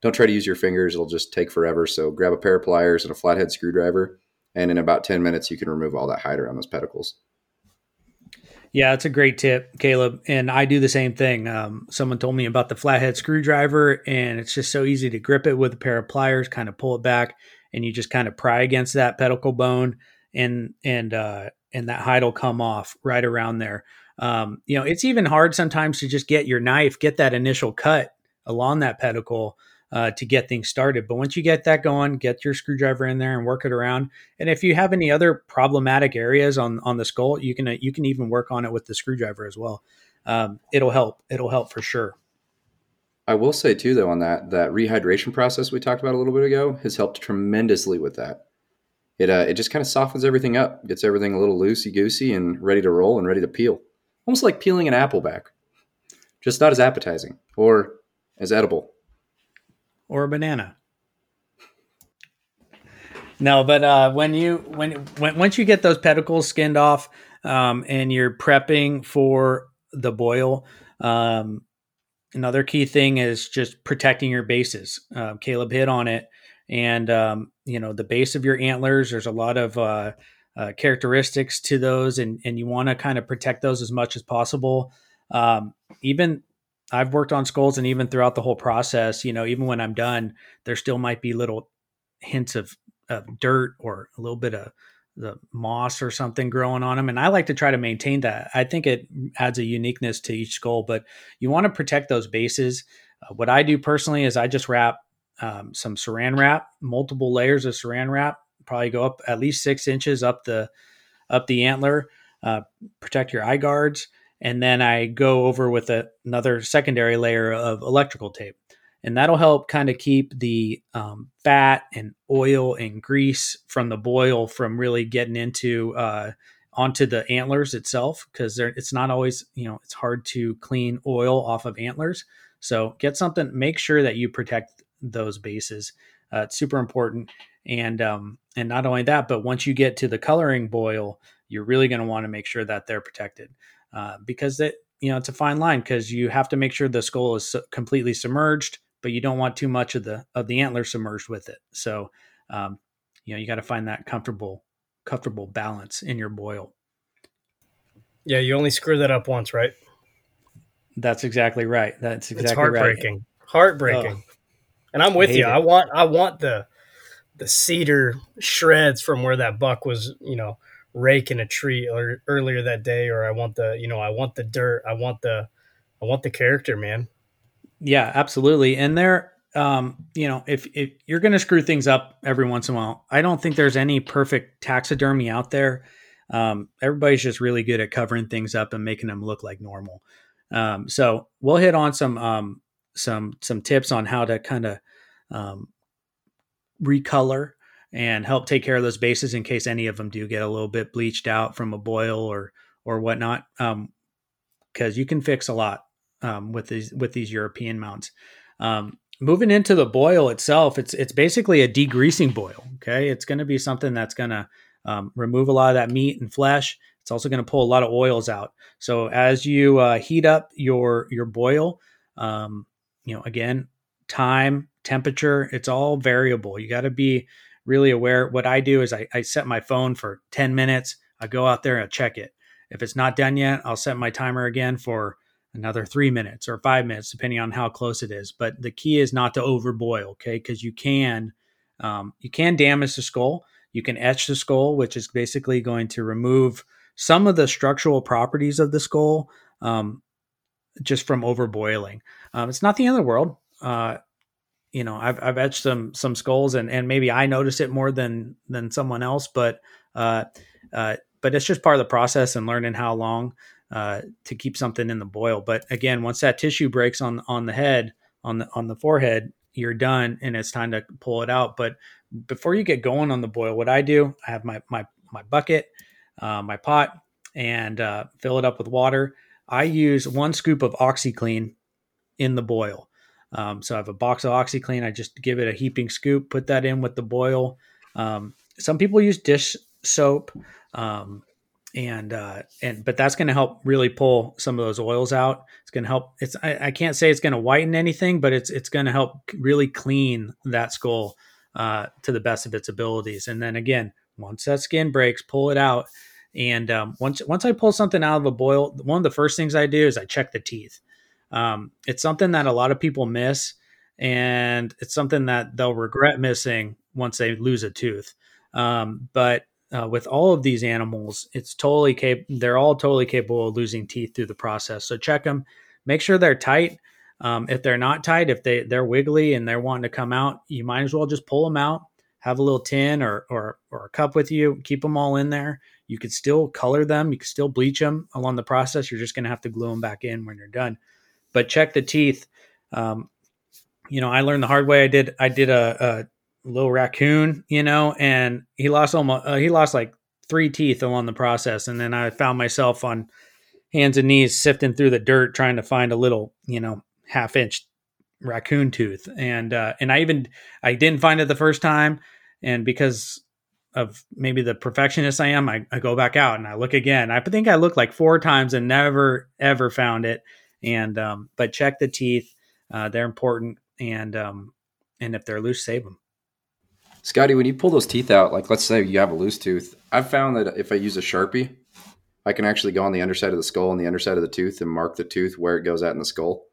Don't try to use your fingers, it'll just take forever. So grab a pair of pliers and a flathead screwdriver, and in about 10 minutes, you can remove all that hide around those pedicles. Yeah, it's a great tip, Kaleb. And I do the same thing. Um, someone told me about the flathead screwdriver, and it's just so easy to grip it with a pair of pliers, kind of pull it back, and you just kind of pry against that pedicle bone, and and uh, and that hide will come off right around there. Um, you know, it's even hard sometimes to just get your knife, get that initial cut along that pedicle uh, to get things started. But once you get that going, get your screwdriver in there and work it around. And if you have any other problematic areas on on the skull, you can uh, you can even work on it with the screwdriver as well. Um, it'll help. It'll help for sure. I will say too, though, on that that rehydration process we talked about a little bit ago has helped tremendously with that. It uh, it just kind of softens everything up, gets everything a little loosey goosey and ready to roll and ready to peel almost like peeling an apple back, just not as appetizing or as edible. Or a banana. No, but uh, when you when, when once you get those pedicles skinned off um, and you're prepping for the boil, um, another key thing is just protecting your bases. Uh, Kaleb hit on it, and um, you know the base of your antlers. There's a lot of uh, uh, characteristics to those, and and you want to kind of protect those as much as possible. Um, even I've worked on skulls, and even throughout the whole process, you know, even when I'm done, there still might be little hints of, of dirt or a little bit of the moss or something growing on them. And I like to try to maintain that. I think it adds a uniqueness to each skull, but you want to protect those bases. Uh, what I do personally is I just wrap um, some saran wrap, multiple layers of saran wrap, probably go up at least six inches up the up the antler, uh, protect your eye guards, and then I go over with a, another secondary layer of electrical tape. And that'll help kind of keep the um, fat and oil and grease from the boil from really getting into uh, onto the antlers itself because it's not always you know it's hard to clean oil off of antlers. So get something make sure that you protect those bases. Uh, it's super important. And um, and not only that but once you get to the coloring boil you're really going to want to make sure that they're protected uh, because it you know it's a fine line because you have to make sure the skull is completely submerged but you don't want too much of the of the antler submerged with it. So, um, you know, you got to find that comfortable comfortable balance in your boil. Yeah, you only screw that up once, right? That's exactly right. That's exactly it's heartbreaking. right. Heartbreaking. Oh, and I'm with you. It. I want I want the the cedar shreds from where that buck was, you know, raking a tree or earlier that day, or I want the, you know, I want the dirt. I want the I want the character, man. Yeah, absolutely. And there, um, you know, if if you're to screw things up every once in a while, I don't think there's any perfect taxidermy out there. Um, everybody's just really good at covering things up and making them look like normal. Um, so we'll hit on some um, some some tips on how to kind of um, recolor and help take care of those bases in case any of them do get a little bit bleached out from a boil or or whatnot. Because um, you can fix a lot um, with these with these European mounts. Um, moving into the boil itself, it's it's basically a degreasing boil. Okay, it's going to be something that's going to um, remove a lot of that meat and flesh. It's also going to pull a lot of oils out. So as you uh, heat up your your boil, um, you know, again, time, temperature, it's all variable. You got to be really aware. What I do is I, I set my phone for 10 minutes. I go out there and I check it. If it's not done yet, I'll set my timer again for another three minutes or five minutes, depending on how close it is. But the key is not to overboil, okay? Because you can um, you can damage the skull. You can etch the skull, which is basically going to remove some of the structural properties of the skull um, just from overboiling. Um, it's not the end of the world. Uh, you know, I've, I've etched some some skulls, and and maybe I notice it more than than someone else, but uh, uh, but it's just part of the process and learning how long uh, to keep something in the boil. But again, once that tissue breaks on on the head, on the on the forehead, you're done, and it's time to pull it out. But before you get going on the boil, what I do, I have my my my bucket, uh, my pot, and uh, fill it up with water. I use one scoop of OxiClean in the boil. Um, so I have a box of OxiClean. I just give it a heaping scoop, put that in with the boil. Um, some people use dish soap. Um, and uh, and but that's going to help really pull some of those oils out. It's going to help. It's I, I, can't say it's going to whiten anything, but it's it's going to help really clean that skull uh, to the best of its abilities. And then again, once that skin breaks, pull it out. And um, once once I pull something out of a boil, one of the first things I do is I check the teeth. Um, it's something that a lot of people miss, and it's something that they'll regret missing once they lose a tooth. Um, but uh, with all of these animals, it's totally cap- they're all totally capable of losing teeth through the process. So check them, make sure they're tight. Um, if they're not tight, if they they're wiggly and they're wanting to come out, you might as well just pull them out. Have a little tin or or or a cup with you. Keep them all in there. You could still color them. You could still bleach them along the process. You're just going to have to glue them back in when you're done. But check the teeth. Um, you know, I learned the hard way. I did. I did a, a little raccoon, you know, and he lost almost uh, he lost like three teeth along the process, and then I found myself on hands and knees sifting through the dirt trying to find a little, you know, half inch raccoon tooth, and uh, and I even I didn't find it the first time, and because of maybe the perfectionist I am, I, I go back out and I look again. I think I looked like four times and never ever found it. And um, but check the teeth; uh, they're important, and um, and if they're loose, save them. Scotty, when you pull those teeth out, like let's say you have a loose tooth, I've found that if I use a Sharpie, I can actually go on the underside of the skull and the underside of the tooth and mark the tooth where it goes at in the skull.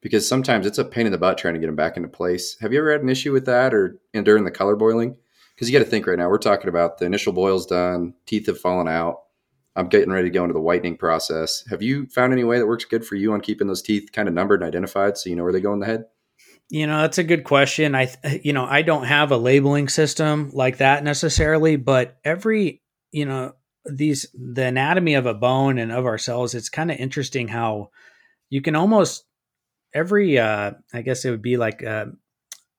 because sometimes it's a pain in the butt trying to get them back into place. Have you ever had an issue with that or during the color boiling? Because you got to think right now, we're talking about the initial boil's done, teeth have fallen out. I'm getting ready to go into the whitening process. Have you found any way that works good for you on keeping those teeth kind of numbered and identified so you know where they go in the head? You know, that's a good question. I, you know, I don't have a labeling system like that necessarily, but every, you know, these, the anatomy of a bone and of our cells, it's kind of interesting how you can almost every, uh, I guess it would be like a,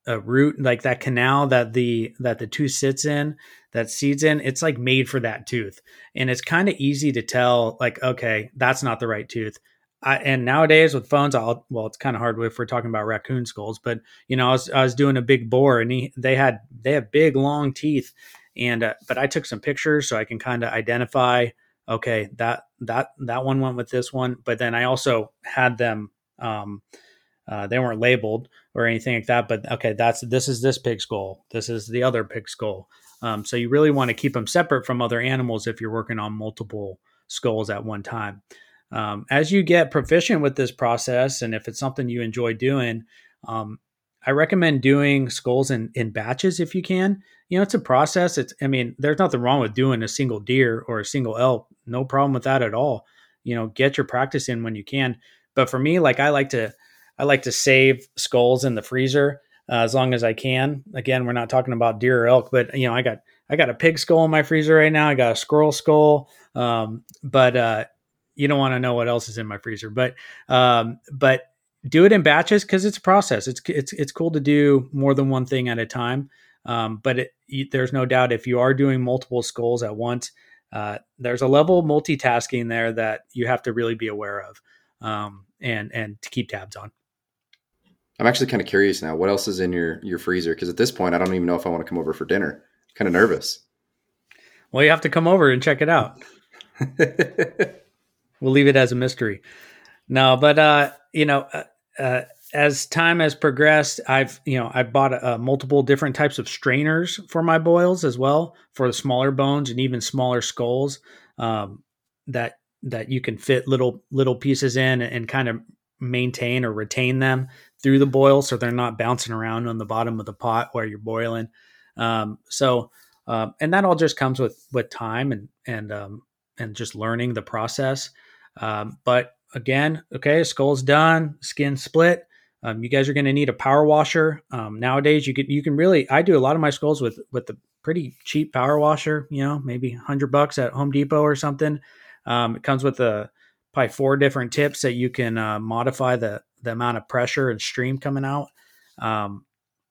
a root, like that canal that the, that the tooth sits in, that seeds in, it's like made for that tooth. And it's kind of easy to tell, like, okay, that's not the right tooth I, and nowadays with phones, I'll well, it's kind of hard if we're talking about raccoon skulls, but you know, I was I was doing a big boar and he they had they have big long teeth, and uh, but I took some pictures so I can kind of identify. Okay, that that that one went with this one, but then I also had them. Um, uh, they weren't labeled or anything like that, but okay, that's this is this pig's skull. This is the other pig's skull. Um, so you really want to keep them separate from other animals if you're working on multiple skulls at one time. Um, as you get proficient with this process, and if it's something you enjoy doing, um, I recommend doing skulls in, in batches if you can. You know, it's a process. It's, I mean, there's nothing wrong with doing a single deer or a single elk. No problem with that at all. You know, get your practice in when you can. But for me, like I like to, I like to save skulls in the freezer uh, as long as I can. Again, we're not talking about deer or elk, but you know, I got, I got a pig skull in my freezer right now. I got a squirrel skull. Um, but, uh, you don't want to know what else is in my freezer. But um, but do it in batches because it's a process. It's it's it's cool to do more than one thing at a time. Um, but it, there's no doubt if you are doing multiple skulls at once, uh, there's a level of multitasking there that you have to really be aware of um, and and to keep tabs on. I'm actually kind of curious now. What else is in your your freezer? Because at this point, I don't even know if I want to come over for dinner. I'm kind of nervous. Well, you have to come over and check it out. we'll leave it as a mystery. No, but uh, you know, uh, uh, as time has progressed, I've you know I've bought uh, multiple different types of strainers for my boils as well for the smaller bones and even smaller skulls um, that that you can fit little little pieces in and kind of maintain or retain them through the boil so they're not bouncing around on the bottom of the pot where you're boiling. Um, so uh, and that all just comes with with time and and um, and just learning the process. Um, but again, okay, skull's done, skin split. Um, you guys are going to need a power washer. Um, nowadays, you can you can really. I do a lot of my skulls with with the pretty cheap power washer. You know, maybe hundred bucks at Home Depot or something. Um, it comes with a probably four different tips that you can uh, modify the the amount of pressure and stream coming out. Um,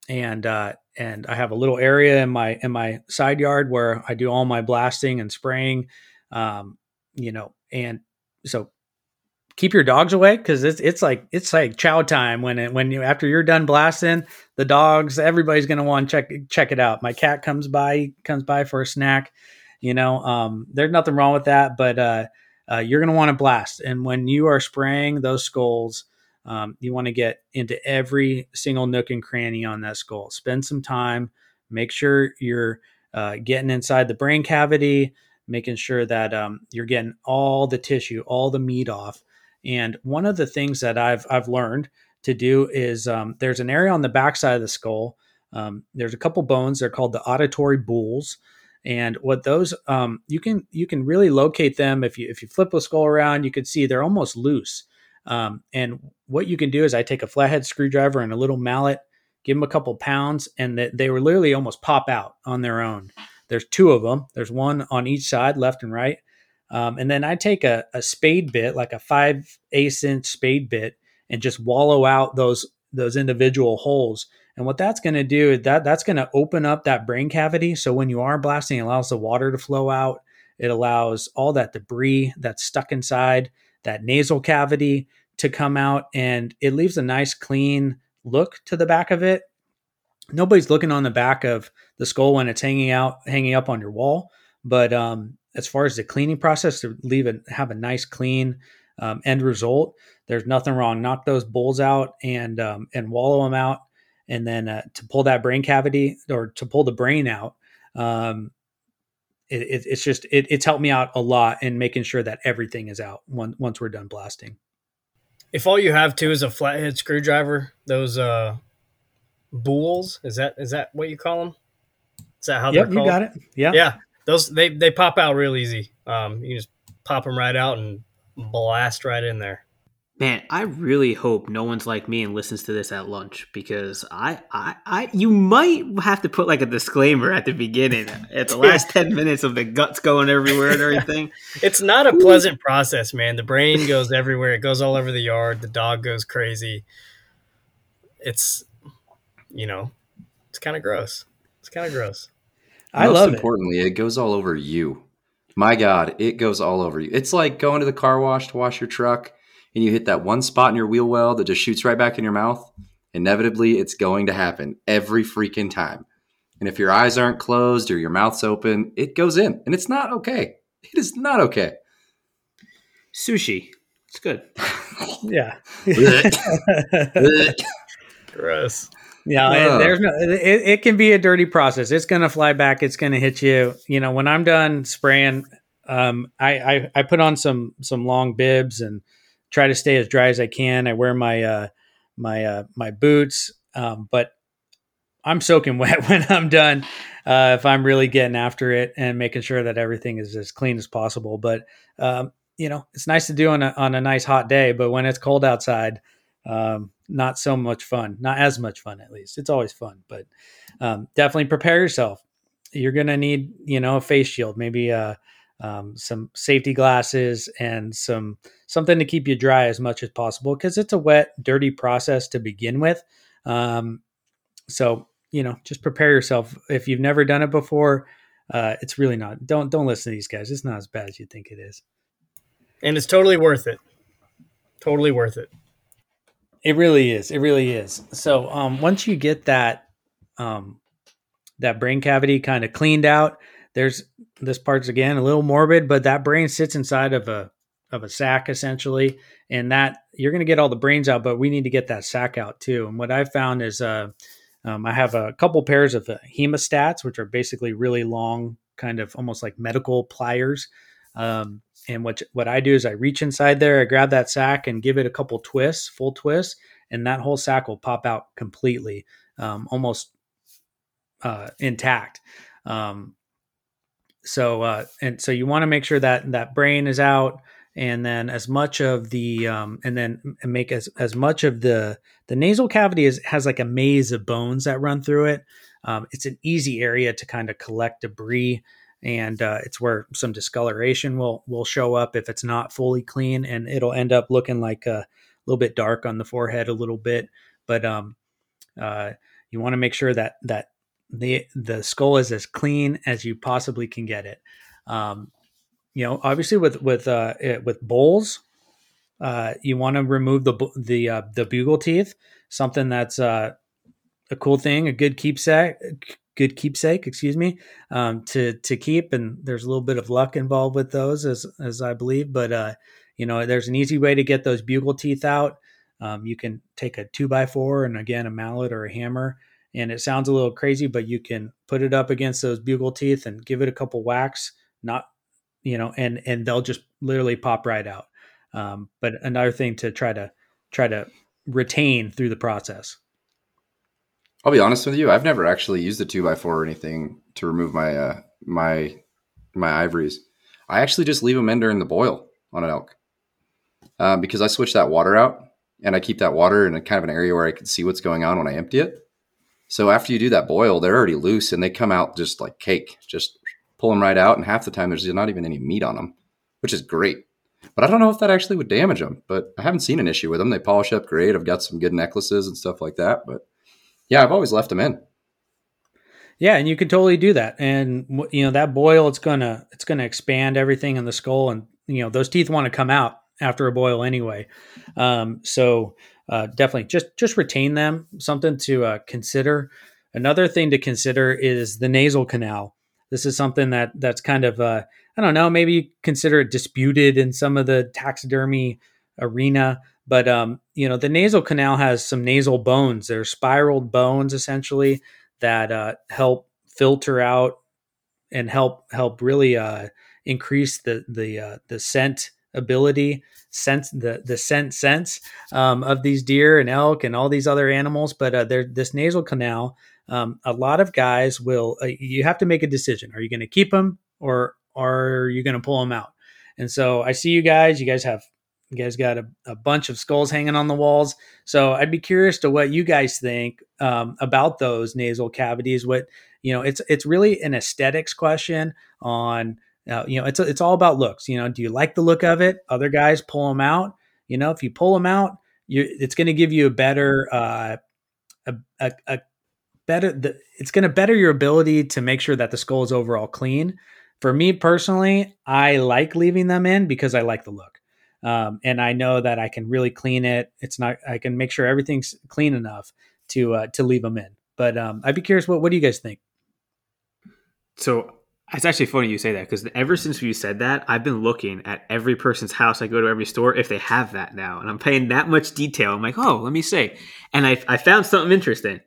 and uh, and I have a little area in my in my side yard where I do all my blasting and spraying. Um, you know, and so keep your dogs away because it's it's like it's like chow time when it, when you after you're done blasting the dogs everybody's gonna want to check check it out. My cat comes by comes by for a snack, you know. Um, there's nothing wrong with that, but uh, uh, you're gonna want to blast, and when you are spraying those skulls. Um, you want to get into every single nook and cranny on that skull. Spend some time. Make sure you're uh, getting inside the brain cavity making sure that um, you're getting all the tissue, all the meat off. And one of the things that I've I've learned to do is um, there's an area on the backside of the skull. Um, there's a couple bones. They're called the auditory bulls, and what those um, you can you can really locate them if you if you flip the skull around. You can see they're almost loose. Um, and what you can do is I take a flathead screwdriver and a little mallet, give them a couple pounds, and they, they were literally almost pop out on their own. There's two of them. There's one on each side, left and right. Um, and then I take a, a spade bit, like a five eighths inch spade bit, and just wallow out those those individual holes. And what that's going to do is that that's going to open up that brain cavity. So when you are blasting, it allows the water to flow out. It allows all that debris that's stuck inside that nasal cavity to come out, and it leaves a nice clean look to the back of it nobody's looking on the back of the skull when it's hanging out, hanging up on your wall. But um, as far as the cleaning process, to leave it, have a nice clean um, end result. There's nothing wrong. Knock those bowls out and um, and wallow them out, and then uh, to pull that brain cavity or to pull the brain out. Um, it, it, it's just it, it's helped me out a lot in making sure that everything is out once once we're done blasting. If all you have too is a flathead screwdriver, those uh, bools is that is that what you call them? Is that how Yep, they're you got it. Yeah. Yeah, those they they pop out real easy. Um, you just pop them right out and blast right in there. Man, I really hope no one's like me and listens to this at lunch because I, I, I, you might have to put like a disclaimer at the beginning, at the last ten minutes of the guts going everywhere and everything. It's not a pleasant process, man. The brain goes everywhere. It goes all over the yard. The dog goes crazy. It's, you know, it's kind of gross. It's kind of gross. I Most love it. importantly, it. goes all over you. My God, it goes all over you. It's like going to the car wash to wash your truck, and you hit that one spot in your wheel well that just shoots right back in your mouth. Inevitably, it's going to happen every freaking time. And if your eyes aren't closed or your mouth's open, it goes in, and it's not okay. It is not okay. Sushi, it's good. Yeah. Gross. Yeah, it- Ugh. there's no. It, it can be a dirty process. It's going to fly back. It's going to hit you. You know, when I'm done spraying, um, I, I I put on some some long bibs and try to stay as dry as I can. I wear my uh my uh my boots, um, but I'm soaking wet when I'm done. Uh, if I'm really getting after it and making sure that everything is as clean as possible, but um, you know, it's nice to do on a on a nice hot day. But when it's cold outside, um, not so much fun not as much fun at least it's always fun but um, definitely prepare yourself you're gonna need you know a face shield maybe uh, um, some safety glasses and some something to keep you dry as much as possible because it's a wet dirty process to begin with um, so you know just prepare yourself if you've never done it before uh, it's really not don't don't listen to these guys it's not as bad as you think it is And it's totally worth it. Totally worth it. It really is. It really is. So um, once you get that um, that brain cavity kind of cleaned out, there's this part's again a little morbid, but that brain sits inside of a of a sac essentially, and that you're going to get all the brains out, but we need to get that sac out too. And what I found is uh, um, I have a couple pairs of uh, hemostats, which are basically really long, kind of almost like medical pliers. Um, and what what I do is I reach inside there, I grab that sack and give it a couple twists, full twists, and that whole sack will pop out completely, um, almost uh, intact. Um, so uh, and so you want to make sure that that brain is out, and then as much of the um, and then make as as much of the the nasal cavity is has like a maze of bones that run through it. Um, it's an easy area to kind of collect debris and uh, it's where some discoloration will will show up if it's not fully clean, and it'll end up looking like a little bit dark on the forehead, a little bit. But um, uh, you want to make sure that that the the skull is as clean as you possibly can get it. Um, you know, obviously with with uh, with bowls, uh, you want to remove the the uh, the bugle teeth, something that's uh, a cool thing, a good keepsake, good keepsake, excuse me, um, to to keep. And there's a little bit of luck involved with those, as as I believe. But uh, you know, there's an easy way to get those bugle teeth out. Um, you can take a two by four and again a mallet or a hammer. And it sounds a little crazy, but you can put it up against those bugle teeth and give it a couple whacks. Not, you know, and and they'll just literally pop right out. Um, but another thing to try to try to retain through the process. I'll be honest with you. I've never actually used a two by four or anything to remove my uh, my my ivories. I actually just leave them in during the boil on an elk uh, because I switch that water out and I keep that water in a kind of an area where I can see what's going on when I empty it. So after you do that boil, they're already loose and they come out just like cake. Just pull them right out, and half the time there's not even any meat on them, which is great. But I don't know if that actually would damage them. But I haven't seen an issue with them. They polish up great. I've got some good necklaces and stuff like that. But yeah, I've always left them in. Yeah, and you can totally do that. And you know that boil, it's gonna it's gonna expand everything in the skull, and you know those teeth want to come out after a boil anyway. Um, so uh, definitely just just retain them. Something to uh, consider. Another thing to consider is the nasal canal. This is something that that's kind of uh, I don't know maybe consider it disputed in some of the taxidermy arena, but um, you know the nasal canal has some nasal bones. They're spiraled bones essentially that uh, help filter out and help help really uh, increase the the uh, the scent ability, sense the the scent sense um, of these deer and elk and all these other animals. But uh, this nasal canal, um, a lot of guys will. Uh, you have to make a decision: Are you going to keep them or are you going to pull them out? And so I see you guys. You guys have you guys got a, a, bunch of skulls hanging on the walls. So I'd be curious to what you guys think um, about those nasal cavities. What you know, it's it's really an aesthetics question on uh, you know it's it's all about looks. You know, do you like the look of it? Other guys pull them out. You know, if you pull them out, you it's going to give you a better uh, a, a, a better the, it's going to better your ability to make sure that the skull is overall clean. For me personally, I like leaving them in because I like the look um, and I know that I can really clean it. It's not I can make sure everything's clean enough to uh, to leave them in. But um, I'd be curious what what do you guys think? So it's actually funny you say that because ever since you said that, I've been looking at every person's house. I go to every store if they have that now, and I'm paying that much detail. I'm like, oh, let me see. And I, I found something interesting.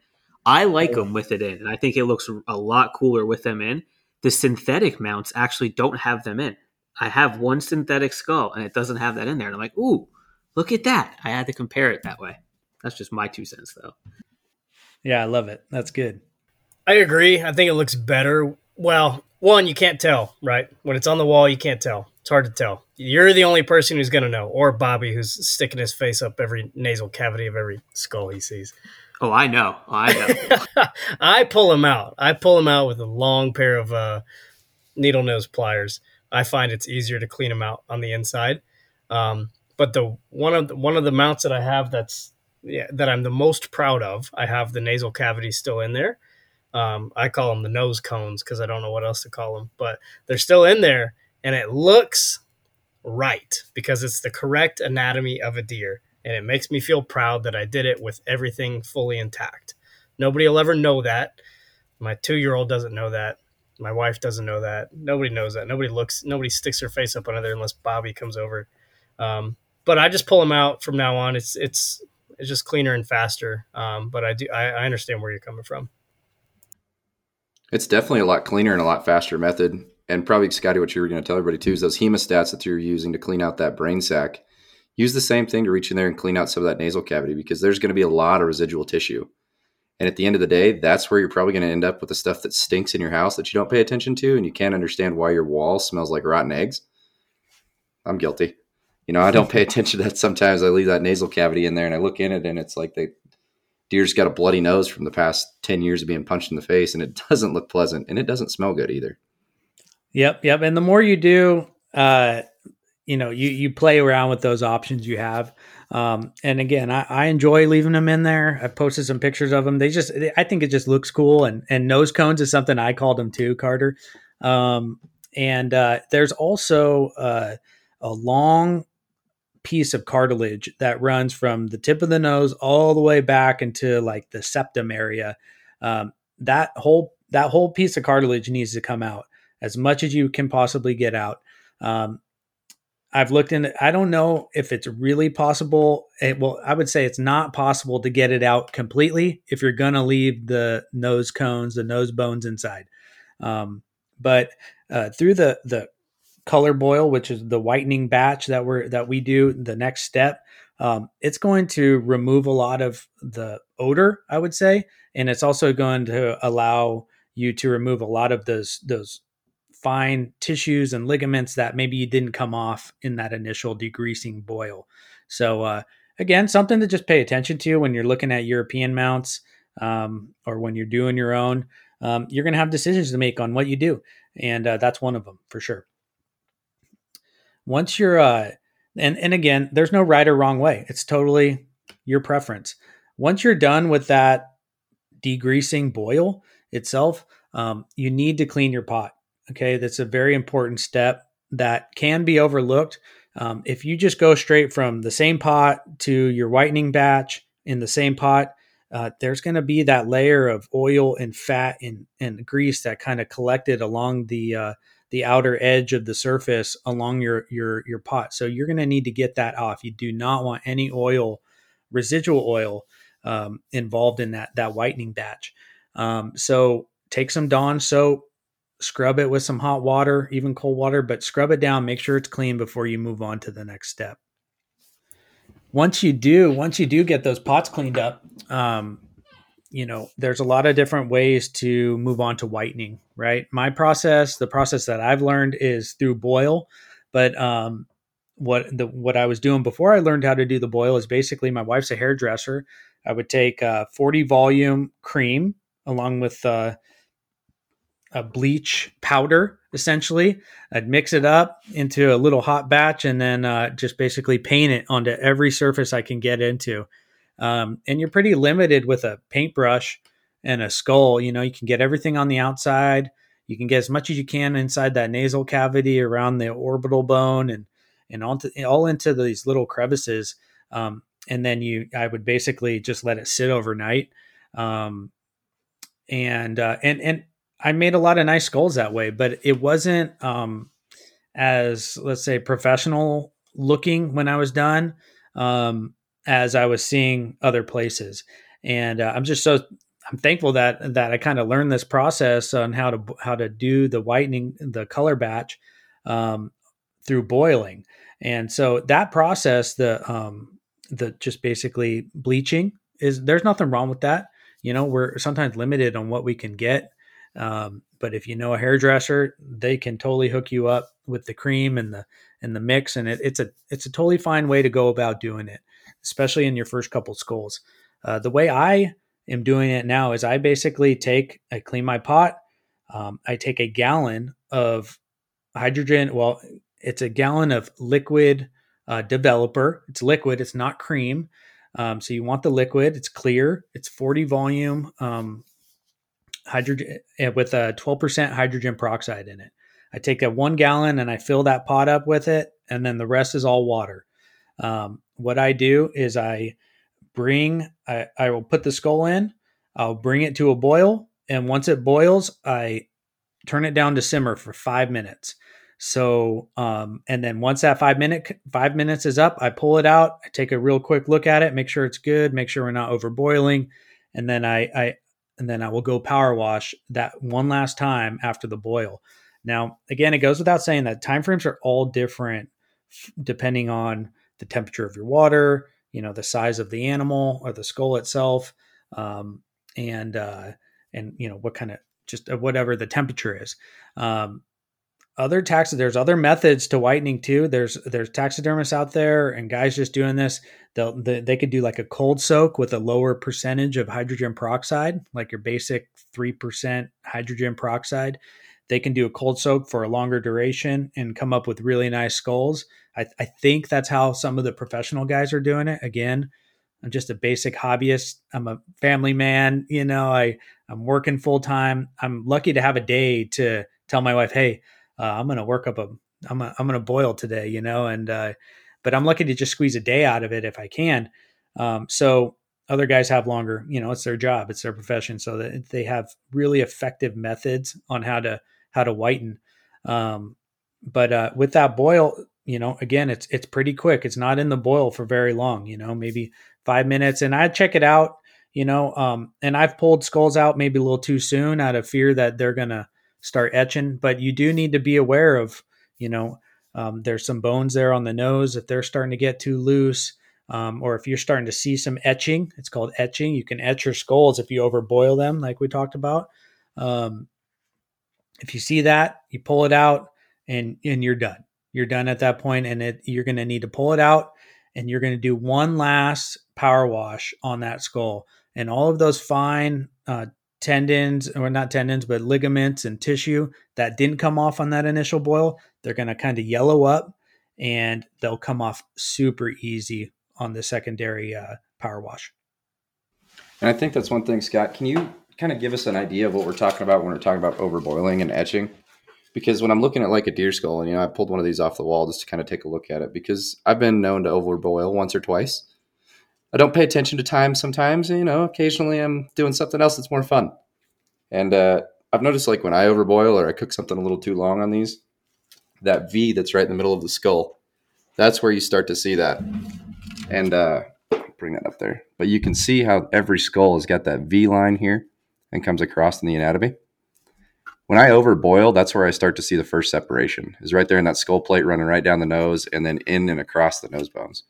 I like them with it in, and I think it looks a lot cooler with them in. The synthetic mounts actually don't have them in. I have one synthetic skull and it doesn't have that in there. And I'm like, ooh, look at that. I had to compare it that way. That's just my two cents, though. Yeah, I love it. That's good. I agree. I think it looks better. Well, one, you can't tell, right? When it's on the wall, you can't tell. It's hard to tell. You're the only person who's going to know, or Bobby, who's sticking his face up every nasal cavity of every skull he sees. Oh, I know. Oh, I know. I pull him out. I pull him out with a long pair of uh, needle nose pliers I find it's easier to clean them out on the inside. Um, but the one of the, one of the mounts that I have that's yeah, that I'm the most proud of, I have the nasal cavity still in there. Um, I call them the nose cones because I don't know what else to call them, but they're still in there, and it looks right because it's the correct anatomy of a deer, and it makes me feel proud that I did it with everything fully intact. Nobody will ever know that. My two year old doesn't know that. My wife doesn't know that. Nobody knows that. Nobody looks. Nobody sticks their face up under there unless Bobby comes over. Um, but I just pull them out from now on. It's it's it's just cleaner and faster. Um, but I do I, I understand where you're coming from. It's definitely a lot cleaner and a lot faster method. And probably, Scotty, what you were going to tell everybody too is those hemostats that you're using to clean out that brain sac. Use the same thing to reach in there and clean out some of that nasal cavity because there's going to be a lot of residual tissue. And at the end of the day, that's where you're probably going to end up with the stuff that stinks in your house that you don't pay attention to and you can't understand why your wall smells like rotten eggs. I'm guilty. You know, I don't pay attention to that sometimes. I leave that nasal cavity in there and I look in it and it's like the deer's got a bloody nose from the past 10 years of being punched in the face and it doesn't look pleasant and it doesn't smell good either. Yep, yep. And the more you do, uh, you know, you you play around with those options you have. Um, and again, I, I, enjoy leaving them in there. I've posted some pictures of them. They just, I think it just looks cool. And, and nose cones is something I called them too, Carter. Um, and uh, there's also uh, a long piece of cartilage that runs from the tip of the nose all the way back into like the septum area. Um, that whole that whole piece of cartilage needs to come out as much as you can possibly get out. Um, I've looked in. I don't know if it's really possible. It, well, I would say it's not possible to get it out completely if you're to leave the nose cones, the nose bones inside. Um, but uh, through the the color boil, which is the whitening batch that we're that we do, the next step, um, it's going to remove a lot of the odor. I would say, and it's also going to allow you to remove a lot of those those fine tissues and ligaments that maybe you didn't come off in that initial degreasing boil. So, uh, again, something to just pay attention to when you're looking at European mounts um, or when you're doing your own. Um, you're going to have decisions to make on what you do, and uh, that's one of them for sure. Once you're, uh, and and again, there's no right or wrong way. It's totally your preference. Once you're done with that degreasing boil itself, um, you need to clean your pot. Okay, that's a very important step that can be overlooked. Um, if you just go straight from the same pot to your whitening batch in the same pot, uh, there's going to be that layer of oil and fat and, and grease that kind of collected along the uh, the outer edge of the surface along your your your pot. So you're going to need to get that off. You do not want any oil, residual oil, um, involved in that that whitening batch. Um, so take some Dawn soap, scrub it with some hot water, even cold water, but scrub it down, make sure it's clean before you move on to the next step. Once you do, once you do get those pots cleaned up, um, you know, there's a lot of different ways to move on to whitening, right? My process, the process that I've learned is through boil, but um, what the what I was doing before I learned how to do the boil is basically my wife's a hairdresser. I would take uh, 40 volume cream along with uh, a bleach powder, essentially. I'd mix it up into a little hot batch and then uh, just basically paint it onto every surface I can get into. Um, and you're pretty limited with a paintbrush and a skull. You know, you can get everything on the outside. You can get as much as you can inside that nasal cavity around the orbital bone and and onto, all into these little crevices. Um, and then you, I would basically just let it sit overnight. Um, and uh, and and I made a lot of nice skulls that way, but it wasn't um, as let's say professional looking when I was done um, as I was seeing other places. And uh, I'm just so I'm thankful that that I kind of learned this process on how to how to do the whitening, the color batch um, through boiling. And so that process, the um, the just basically bleaching is there's nothing wrong with that. You know, we're sometimes limited on what we can get. Um, but if you know a hairdresser, they can totally hook you up with the cream and the and the mix, and it, it's a it's a totally fine way to go about doing it, especially in your first couple skulls. Uh, the way I am doing it now is I basically take I clean my pot, um, I take a gallon of hydrogen. Well, it's a gallon of liquid uh, developer. It's liquid. It's not cream. Um, so you want the liquid. It's clear. It's 40 volume um, hydrogen eh, with a 12% hydrogen peroxide in it. I take a one gallon and I fill that pot up with it, and then the rest is all water. Um, what I do is I bring, I, I will put the skull in, I'll bring it to a boil, and once it boils, I turn it down to simmer for five minutes. So, um, and then once that five minute five minutes is up, I pull it out. I take a real quick look at it, make sure it's good, make sure we're not over boiling, and then I, I and then I will go power wash that one last time after the boil. Now, again, it goes without saying that timeframes are all different depending on the temperature of your water, you know, the size of the animal or the skull itself, um, and uh, and you know what kind of just uh, whatever the temperature is. Um, other tax there's other methods to whitening too there's there's taxidermists out there and guys just doing this they'll they, they could do like a cold soak with a lower percentage of hydrogen peroxide like your basic 3% hydrogen peroxide they can do a cold soak for a longer duration and come up with really nice skulls I, I think that's how some of the professional guys are doing it again i'm just a basic hobbyist i'm a family man you know i i'm working full time i'm lucky to have a day to tell my wife hey uh, I'm to work up a, I'm, a, I'm to boil today, you know, and, uh, but I'm lucky to just squeeze a day out of it if I can. Um, so other guys have longer, you know, it's their job, it's their profession. So that they have really effective methods on how to, how to whiten. Um, but, uh, with that boil, you know, again, it's, it's pretty quick. It's not in the boil for very long, you know, maybe five minutes and I check it out, you know, um, and I've pulled skulls out maybe a little too soon out of fear that they're going to, start etching. But you do need to be aware of, you know, um, there's some bones there on the nose if they're starting to get too loose. Um, or if you're starting to see some etching, it's called etching. You can etch your skulls if you overboil them, like we talked about. Um, if you see that, you pull it out and and you're done. You're done at that point, and it, you're going to need to pull it out, and you're going to do one last power wash on that skull, and all of those fine uh, tendons or not tendons but ligaments and tissue that didn't come off on that initial boil they're going to kind of yellow up and they'll come off super easy on the secondary uh, power wash and i think that's one thing scott can you kind of give us an idea of what we're talking about when we're talking about overboiling and etching because when i'm looking at like a deer skull and you know i pulled one of these off the wall just to kind of take a look at it because i've been known to overboil once or twice I don't pay attention to time sometimes. You know, occasionally I'm doing something else that's more fun. And uh, I've noticed like when I overboil or I cook something a little too long on these, that V that's right in the middle of the skull, that's where you start to see that. And uh, bring that up there. But you can see how every skull has got that V line here and comes across in the anatomy. when I overboil, that's where I start to see the first separation. Is right there in that skull plate running right down the nose and then in and across the nose bones.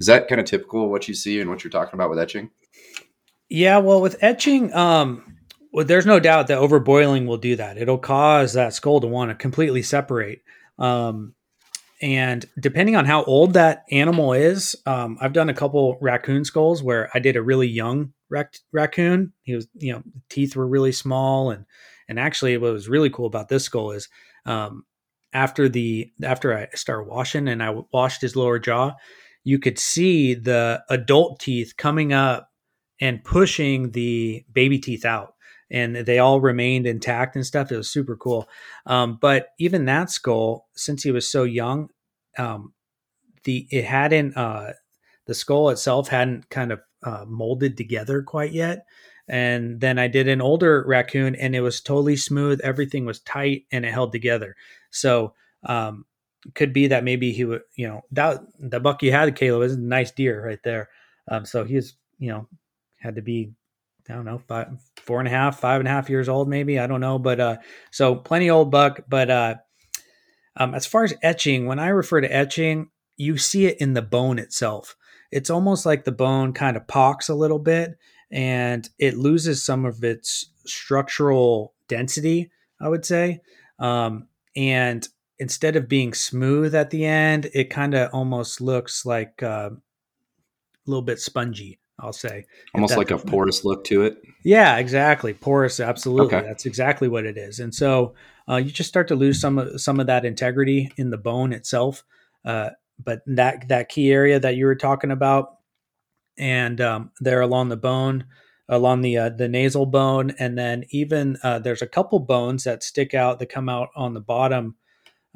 Is that kind of typical of what you see and what you're talking about with etching? Yeah, well, with etching, um, well, there's no doubt that overboiling will do that. It'll cause that skull to want to completely separate. Um, and depending on how old that animal is, um, I've done a couple raccoon skulls where I did a really young rac- raccoon. He was, you know, teeth were really small, and and actually, what was really cool about this skull is um, after the after I started washing and I washed his lower jaw, you could see the adult teeth coming up and pushing the baby teeth out and they all remained intact and stuff. It was super cool. Um, but even that skull, since he was so young, um, the it hadn't uh, the skull itself hadn't kind of uh, molded together quite yet. And then I did an older raccoon, and it was totally smooth. Everything was tight, and it held together. So um, could be that maybe he would, you know, that the buck you had, Kaleb, is a nice deer right there. Um, so he was, you know, had to be I don't know, five, four and a half, five and a half years old, maybe. I don't know. But uh, so plenty old buck. But uh, um, as far as etching, when I refer to etching, you see it in the bone itself. It's almost like the bone kind of pocks a little bit and it loses some of its structural density, I would say. Um, and instead of being smooth at the end, it kind of almost looks like uh, a little bit spongy I'll say. Almost like a porous look to it. Yeah, exactly. Porous, absolutely. Okay. That's exactly what it is. And so uh, you just start to lose some of some of that integrity in the bone itself. Uh, but that that key area that you were talking about, and um, there along the bone, along the uh, the nasal bone, and then even uh, there's a couple bones that stick out that come out on the bottom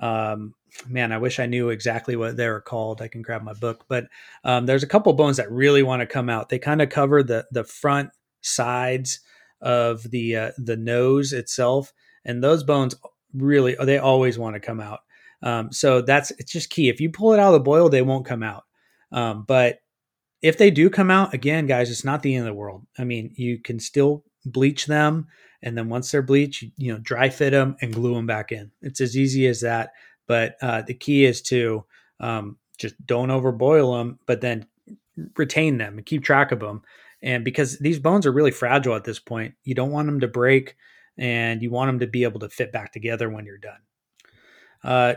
um, man, I wish I knew exactly what they were called. I can grab my book, but um, there's a couple bones that really want to come out. They kind of cover the the front sides of the uh, the nose itself, and those bones really they always want to come out. Um, so that's it's just key. If you pull it out of the boil, they won't come out. Um, but if they do come out, again, guys, it's not the end of the world. I mean, you can still bleach them, and then once they're bleached, you know, dry fit them and glue them back in. It's as easy as that. But uh, the key is to um, just don't overboil them, but then retain them and keep track of them. And because these bones are really fragile at this point, you don't want them to break and you want them to be able to fit back together when you're done. Uh,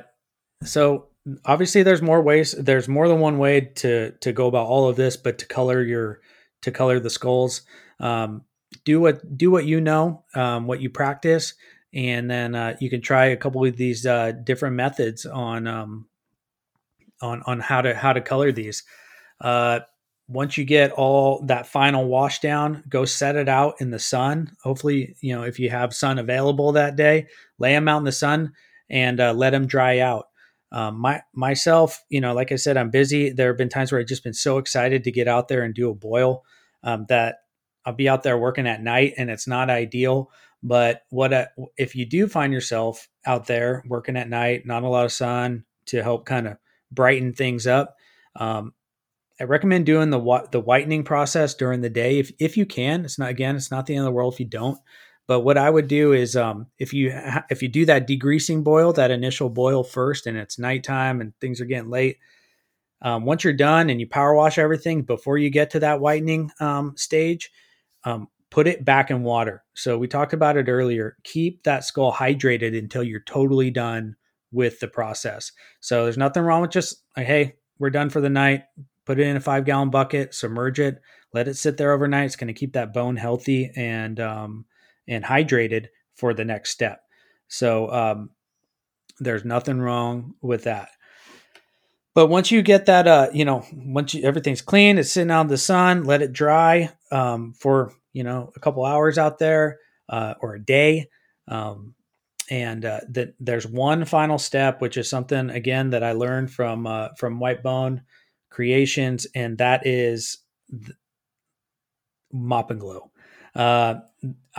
so obviously there's more ways there's more than one way to to go about all of this but to color your to color the skulls um, do what do what you know um, what you practice and then uh, you can try a couple of these uh, different methods on um, on on how to how to color these. Uh, once you get all that final wash down, go set it out in the sun. Hopefully, you know if you have sun available that day, lay them out in the sun and uh, let them dry out. Um, my myself, you know, like I said, I'm busy. There have been times where I've just been so excited to get out there and do a boil um, that I'll be out there working at night, and it's not ideal. But what a, if you do find yourself out there working at night, not a lot of sun to help kind of brighten things up? Um, I recommend doing the the whitening process during the day if if you can. It's not again, it's not the end of the world if you don't. But what I would do is um, if you if you do that degreasing boil, that initial boil first, and it's nighttime and things are getting late. Um, once you're done and you power wash everything before you get to that whitening um, stage, um, put it back in water. So we talked about it earlier. Keep that skull hydrated until you're totally done with the process. So there's nothing wrong with just like, hey, we're done for the night. Put it in a five gallon bucket, submerge it, let it sit there overnight. It's going to keep that bone healthy and um, and hydrated for the next step. So um, there's nothing wrong with that. But once you get that, uh, you know, once you, everything's clean, it's sitting out in the sun, let it dry um, for you know a couple hours out there uh, or a day. Um, and uh, that there's one final step, which is something again that I learned from uh, from Whitebone Creations, and that is mop and glow. Uh,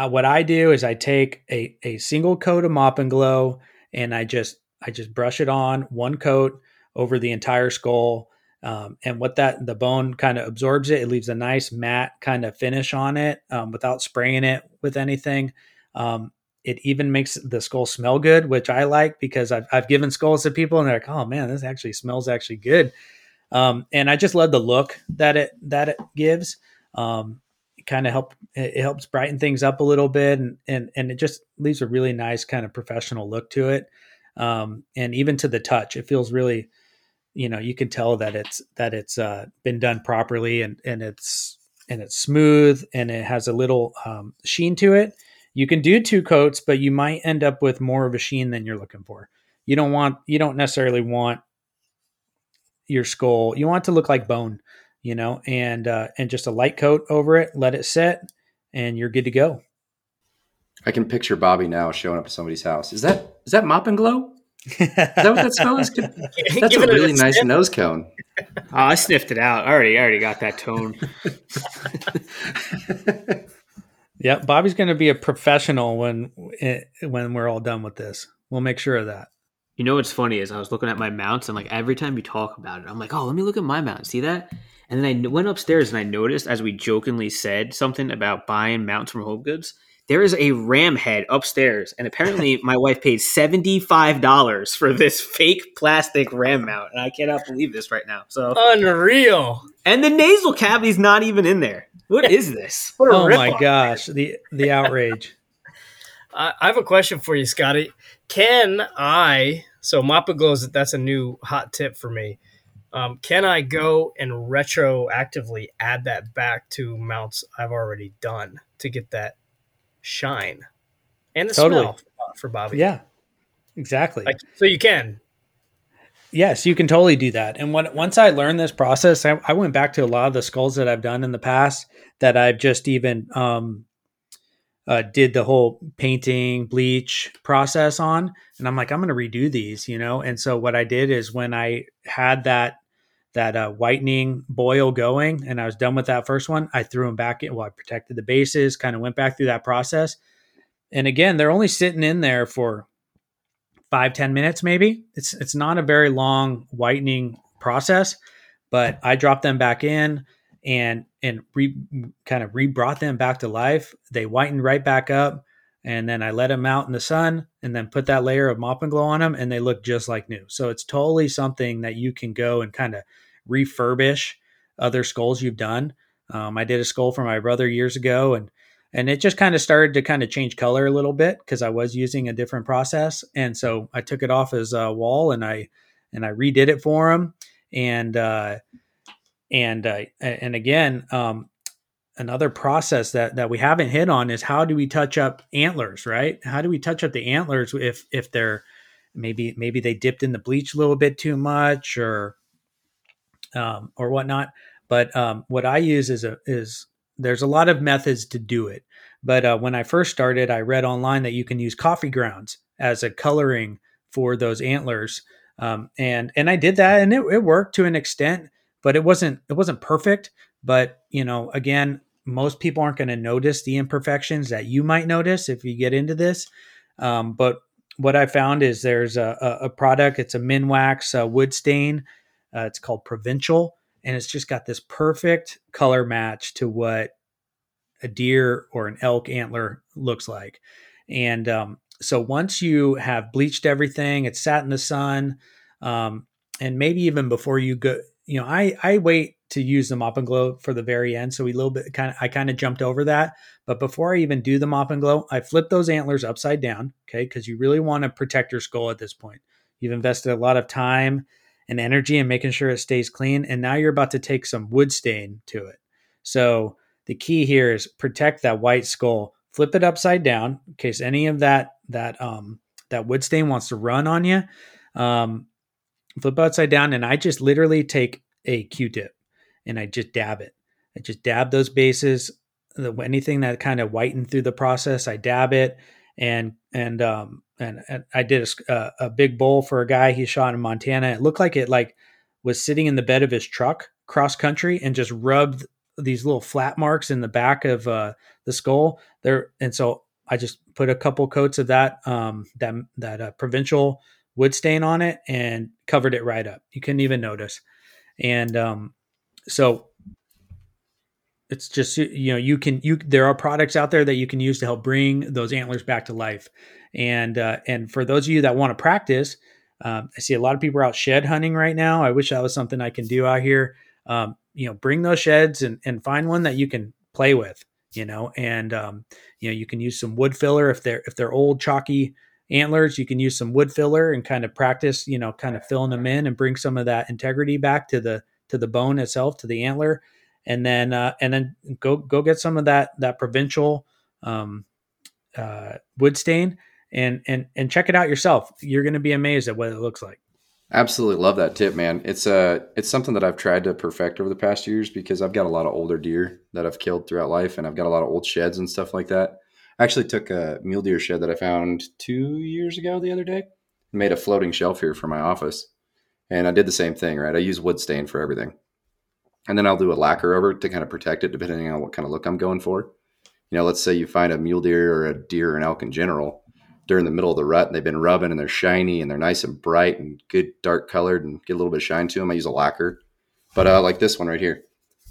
what I do is I take a, a single coat of mop and glow, and I just I just brush it on one coat over the entire skull. Um, and what that the bone kind of absorbs it, it leaves a nice matte kind of finish on it um, without spraying it with anything. Um, it even makes the skull smell good, which I like because I've, I've given skulls to people and they're like, oh man, this actually smells actually good. Um, and I just love the look that it that it gives. Um, kind of help it helps brighten things up a little bit and and and it just leaves a really nice kind of professional look to it. Um, and even to the touch, it feels really, you know, you can tell that it's that it's uh, been done properly and and it's and it's smooth and it has a little um, sheen to it you can do two coats, but you might end up with more of a sheen than you're looking for. You don't want you don't necessarily want your skull. You want to look like bone, you know, and uh, and just a light coat over it. Let it set, and you're good to go. I can picture Bobby now showing up at somebody's house. Is that is that mop and glow? Is that what that smell is? That's a really a nice nose cone. Oh, I sniffed it out. I already, I already got that tone. Yeah, Bobby's going to be a professional when eh, when we're all done with this. We'll make sure of that. You know what's funny is I was looking at my mounts and like every time you talk about it, I'm like, oh, let me look at my mount. See that? And then I went upstairs and I noticed as we jokingly said something about buying mounts from Home Goods, there is a ram head upstairs, and apparently my wife paid seventy five dollars for this fake plastic ram mount, and I cannot believe this right now. So unreal. And the nasal cavity's not even in there. What is this? What oh my gosh, the the outrage. I, I have a question for you, Scotty. Can I? So mop and glows. That's a new hot tip for me. Um, can I go and retroactively add that back to mounts I've already done to get that shine and the totally. smell for Bobby? Yeah, exactly. Like, so you can. Yes, you can totally do that. And when, once I learned this process, I, I, went back to a lot of the skulls that I've done in the past that I've just even um, uh, did the whole painting bleach process on. And I'm like, I'm going to redo these, you know? And so what I did is when I had that, that uh, whitening boil going and I was done with that first one, I threw them back in. Well, I protected the bases, kind of went back through that process. And again, they're only sitting in there for five ten minutes maybe. It's it's not a very long whitening process, but I dropped them back in and and re, kind of re-brought them back to life. They whitened right back up, and then I let them out in the sun, and then put that layer of mop and glow on them, and they look just like new. So it's totally something that you can go and kind of refurbish other skulls you've done. Um, I did a skull for my brother years ago, and and it just kind of started to kind of change color a little bit because I was using a different process, and so I took it off as a wall and I and I redid it for him, and uh, and uh, and again, um, another process that that we haven't hit on is how do we touch up antlers, right? How do we touch up the antlers if if they're maybe maybe they dipped in the bleach a little bit too much or um, or whatnot. But um, what I use is a is there's a lot of methods to do it. But uh, when I first started, I read online that you can use coffee grounds as a coloring for those antlers, um, and and I did that, and it, it worked to an extent, but it wasn't it wasn't perfect. But you know, again, most people aren't going to notice the imperfections that you might notice if you get into this. Um, but what I found is there's a, a, a product. It's a Minwax uh, wood stain. Uh, it's called Provincial and it's just got this perfect color match to what a deer or an elk antler looks like. And um, so once you have bleached everything, it's sat in the sun, um, and maybe even before you go, you know, I I wait to use the mop and glow for the very end. So we little bit kind of I kind of jumped over that. But before I even do the mop and glow, I flip those antlers upside down, okay, because you really want to protect your skull at this point. You've invested a lot of time and energy and making sure it stays clean. And now you're about to take some wood stain to it. So the key here is protect that white skull. Flip it upside down in case any of that that um that wood stain wants to run on you. Um, flip upside down, and I just literally take a Q-tip and I just dab it. I just dab those bases. The, Anything that kind of whitened through the process, I dab it, and and um, and, and I did a, a, big bowl for a guy he shot in Montana. It looked like it like was sitting in the bed of his truck cross country and just rubbed these little flat marks in the back of uh, the skull there. And so I just put a couple coats of that um, that that uh, provincial wood stain on it and covered it right up. You couldn't even notice. And um, so it's just you know you can you there are products out there that you can use to help bring those antlers back to life and uh, and for those of you that want to practice um, i see a lot of people out shed hunting right now. I wish that was something i can do out here. Um, you know bring those sheds and, and find one that you can play with you know? And um, you know you can use some wood filler if they're if they're old chalky antlers you can use some wood filler and kind of practice you know kind of filling them in and bring some of that integrity back to the to the bone itself to the antler. And then uh, and then go go get some of that that provincial um, uh, wood stain and and and check it out yourself. You're going to be amazed at what it looks like. Absolutely love that tip, man. It's uh it's something that I've tried to perfect over the past years because I've got a lot of older deer that I've killed throughout life, and I've got a lot of old sheds and stuff like that. I actually took a mule deer shed that I found two years ago the other day, made a floating shelf here for my office, and I did the same thing. Right, I use wood stain for everything and then I'll do a lacquer over to kind of protect it, depending on what kind of look I'm going for. You know, let's say you find a mule deer or a deer or an elk in general during the middle of the rut, and they've been rubbing, and they're shiny, and they're nice and bright and good dark colored, and get a little bit of shine to them. I use a lacquer, but uh, like this one right here,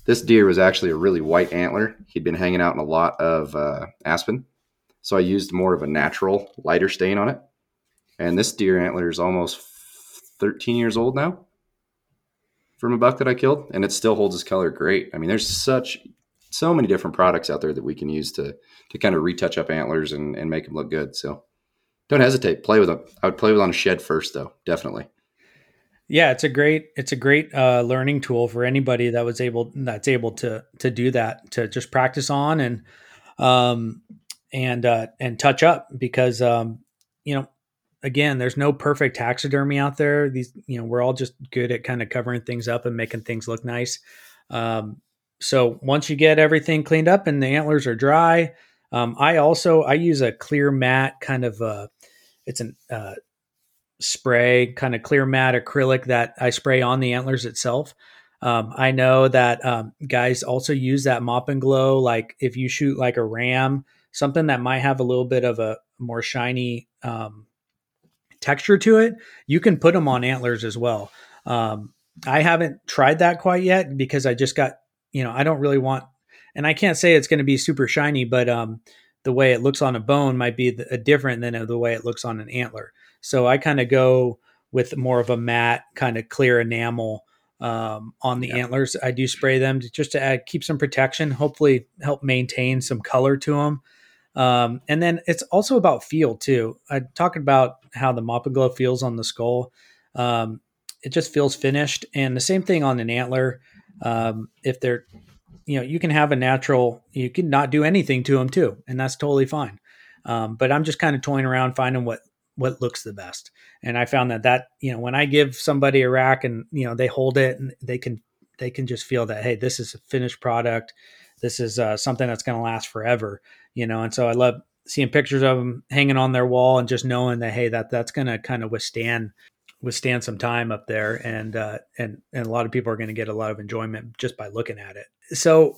this deer was actually a really white antler. He'd been hanging out in a lot of uh, aspen, so I used more of a natural lighter stain on it. And this deer antler is almost 13 years old now from a buck that I killed, and it still holds its color great. I mean, there's such so many different products out there that we can use to to kind of retouch up antlers and, and make them look good. So don't hesitate. Play with them. I would play with on a shed first, though. Definitely. Yeah, it's a great it's a great uh, learning tool for anybody that was able that's able to to do that to just practice on and um and uh, and touch up because um you know again, there's no perfect taxidermy out there. These, you know, we're all just good at kind of covering things up and making things look nice. Um, so once you get everything cleaned up and the antlers are dry, um, I also I use a clear matte kind of uh, it's an uh, spray kind of clear matte acrylic that I spray on the antlers itself. Um, I know that um, guys also use that mop and glow. Like if you shoot like a ram, something that might have a little bit of a more shiny um, texture to it, you can put them on antlers as well. Um, I haven't tried that quite yet because I just got, you know, I don't really want, and I can't say it's going to be super shiny, but um, the way it looks on a bone might be the, different than the way it looks on an antler. So I kind of go with more of a matte, kind of clear enamel um, on the yeah. antlers. I do spray them to, just to add, keep some protection, hopefully help maintain some color to them. Um, and then it's also about feel too. I talked about how the mop and glow feels on the skull. Um, it just feels finished, and the same thing on an antler. Um, if they're, you know, you can have a natural. You can not do anything to them too, and that's totally fine. Um, but I'm just kind of toying around, finding what what looks the best. And I found that that you know when I give somebody a rack and you know they hold it and they can they can just feel that hey this is a finished product this is uh, something that's going to last forever you know and so i love seeing pictures of them hanging on their wall and just knowing that hey that that's going to kind of withstand withstand some time up there and uh, and and a lot of people are going to get a lot of enjoyment just by looking at it so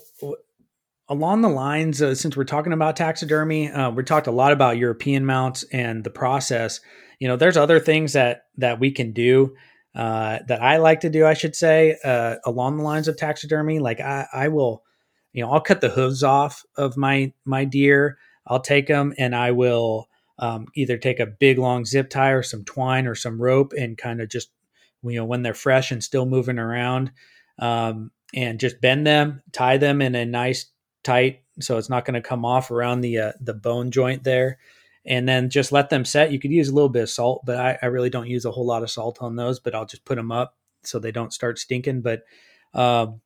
along the lines uh, since we're talking about taxidermy uh, we talked a lot about european mounts and the process you know there's other things that that we can do uh, that i like to do i should say uh, along the lines of taxidermy like i i will you know, I'll cut the hooves off of my my deer. I'll take them and I will um, either take a big long zip tie or some twine or some rope and kind of just you know when they're fresh and still moving around um, and just bend them, tie them in a nice tight so it's not going to come off around the uh, the bone joint there and then just let them set. You could use a little bit of salt, but I, I, really don't use a whole lot of salt on those. But I'll just put them up so they don't start stinking. But um,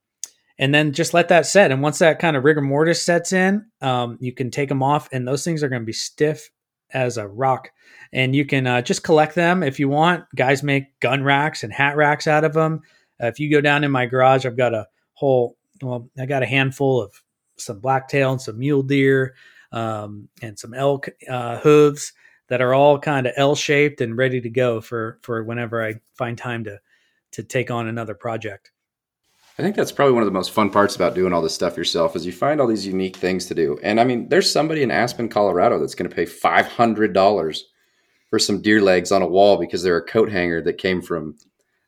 and then just let that set. And once that kind of rigor mortis sets in, um, you can take them off, and those things are going to be stiff as a rock. And you can uh, just collect them if you want. Guys make gun racks and hat racks out of them. Uh, if you go down in my garage, I've got a whole, well, I got a handful of some blacktail and some mule deer um, and some elk uh, hooves that are all kind of L shaped and ready to go for for whenever I find time to to take on another project. I think that's probably one of the most fun parts about doing all this stuff yourself is you find all these unique things to do. And I mean, there's somebody in Aspen, Colorado that's going to pay $500 for some deer legs on a wall because they're a coat hanger that came from,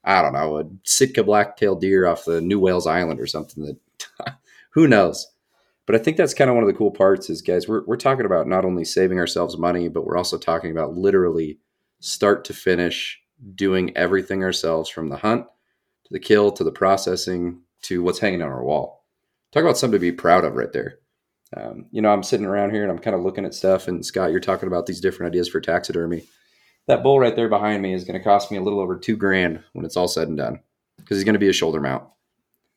I don't know, a Sitka blacktail deer off the New Wales Island or something that who knows. But I think that's kind of one of the cool parts is, guys, we're, we're talking about not only saving ourselves money, but we're also talking about literally start to finish doing everything ourselves from the hunt to the kill to the processing to what's hanging on our wall. Talk about something to be proud of right there. Um, you know, I'm sitting around here and I'm kind of looking at stuff. And Scott, you're talking about these different ideas for taxidermy. That bull right there behind me is going to cost me a little over two grand when it's all said and done because he's going to be a shoulder mount.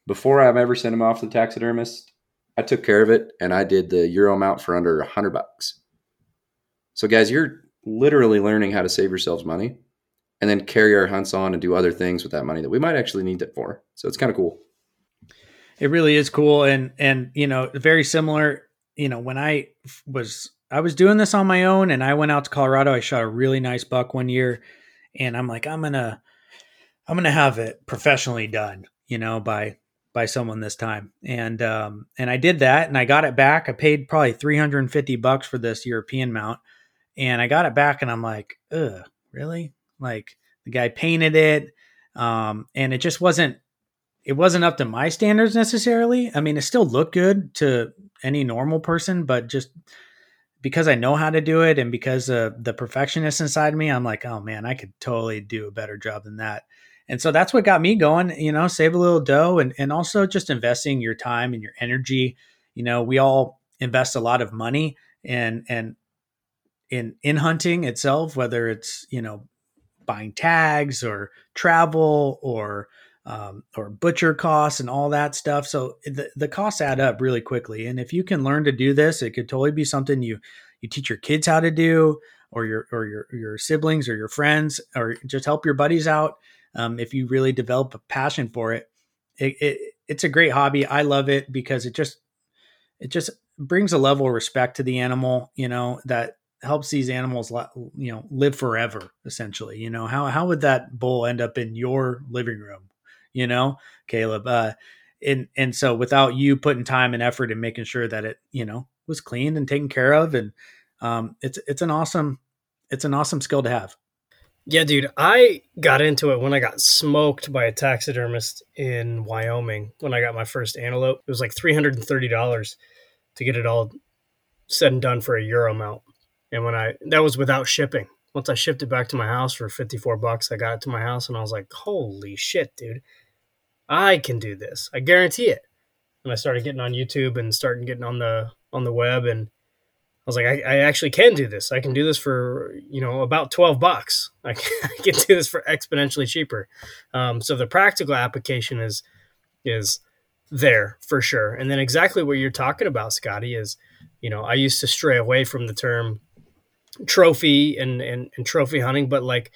Before I've ever sent him off to the taxidermist, I took care of it and I did the Euro mount for under a hundred bucks. So, guys, you're literally learning how to save yourselves money and then carry our hunts on and do other things with that money that we might actually need it for. So it's kind of cool. It really is cool, and and you know, very similar. You know, when I was I was doing this on my own, and I went out to Colorado. I shot a really nice buck one year, and I'm like, I'm gonna I'm gonna have it professionally done. You know, by by someone this time, and um and I did that, and I got it back. I paid probably 350 bucks for this European mount, and I got it back, and I'm like, ugh, really? Like the guy painted it, um, and it just wasn't it wasn't up to my standards necessarily. I mean, it still looked good to any normal person, but just because I know how to do it and because the perfectionist inside me, I'm like, oh man, I could totally do a better job than that. And so that's what got me going, you know, save a little dough and, and also just investing your time and your energy. You know, we all invest a lot of money and, and in, in hunting itself, whether it's, you know, buying tags or travel or, um, or butcher costs and all that stuff. So the, the costs add up really quickly. And if you can learn to do this, it could totally be something you you teach your kids how to do, or your or your your siblings or your friends, or just help your buddies out. Um, if you really develop a passion for it, it, it it's a great hobby. I love it because it just it just brings a level of respect to the animal. You know that helps these animals you know live forever essentially you know how how would that bull end up in your living room you know, Kaleb. Uh, and and so without you putting time and effort and making sure that it, you know, was cleaned and taken care of, and um, it's it's an awesome it's an awesome skill to have. Yeah, dude, I got into it when I got smoked by a taxidermist in Wyoming when I got my first antelope. It was like three hundred and thirty dollars to get it all said and done for a euro mount. And when I that was without shipping. Once I shipped it back to my house for 54 bucks, I got it to my house and I was like, "Holy shit, dude. I can do this. I guarantee it. And I started getting on YouTube and starting getting on the on the web and I was like, I, I actually can do this. I can do this for you know about twelve bucks. I can, I can do this for exponentially cheaper. Um, so the practical application is is there for sure. And then exactly what you're talking about, Scotty, is you know I used to stray away from the term trophy and and, and trophy hunting, but like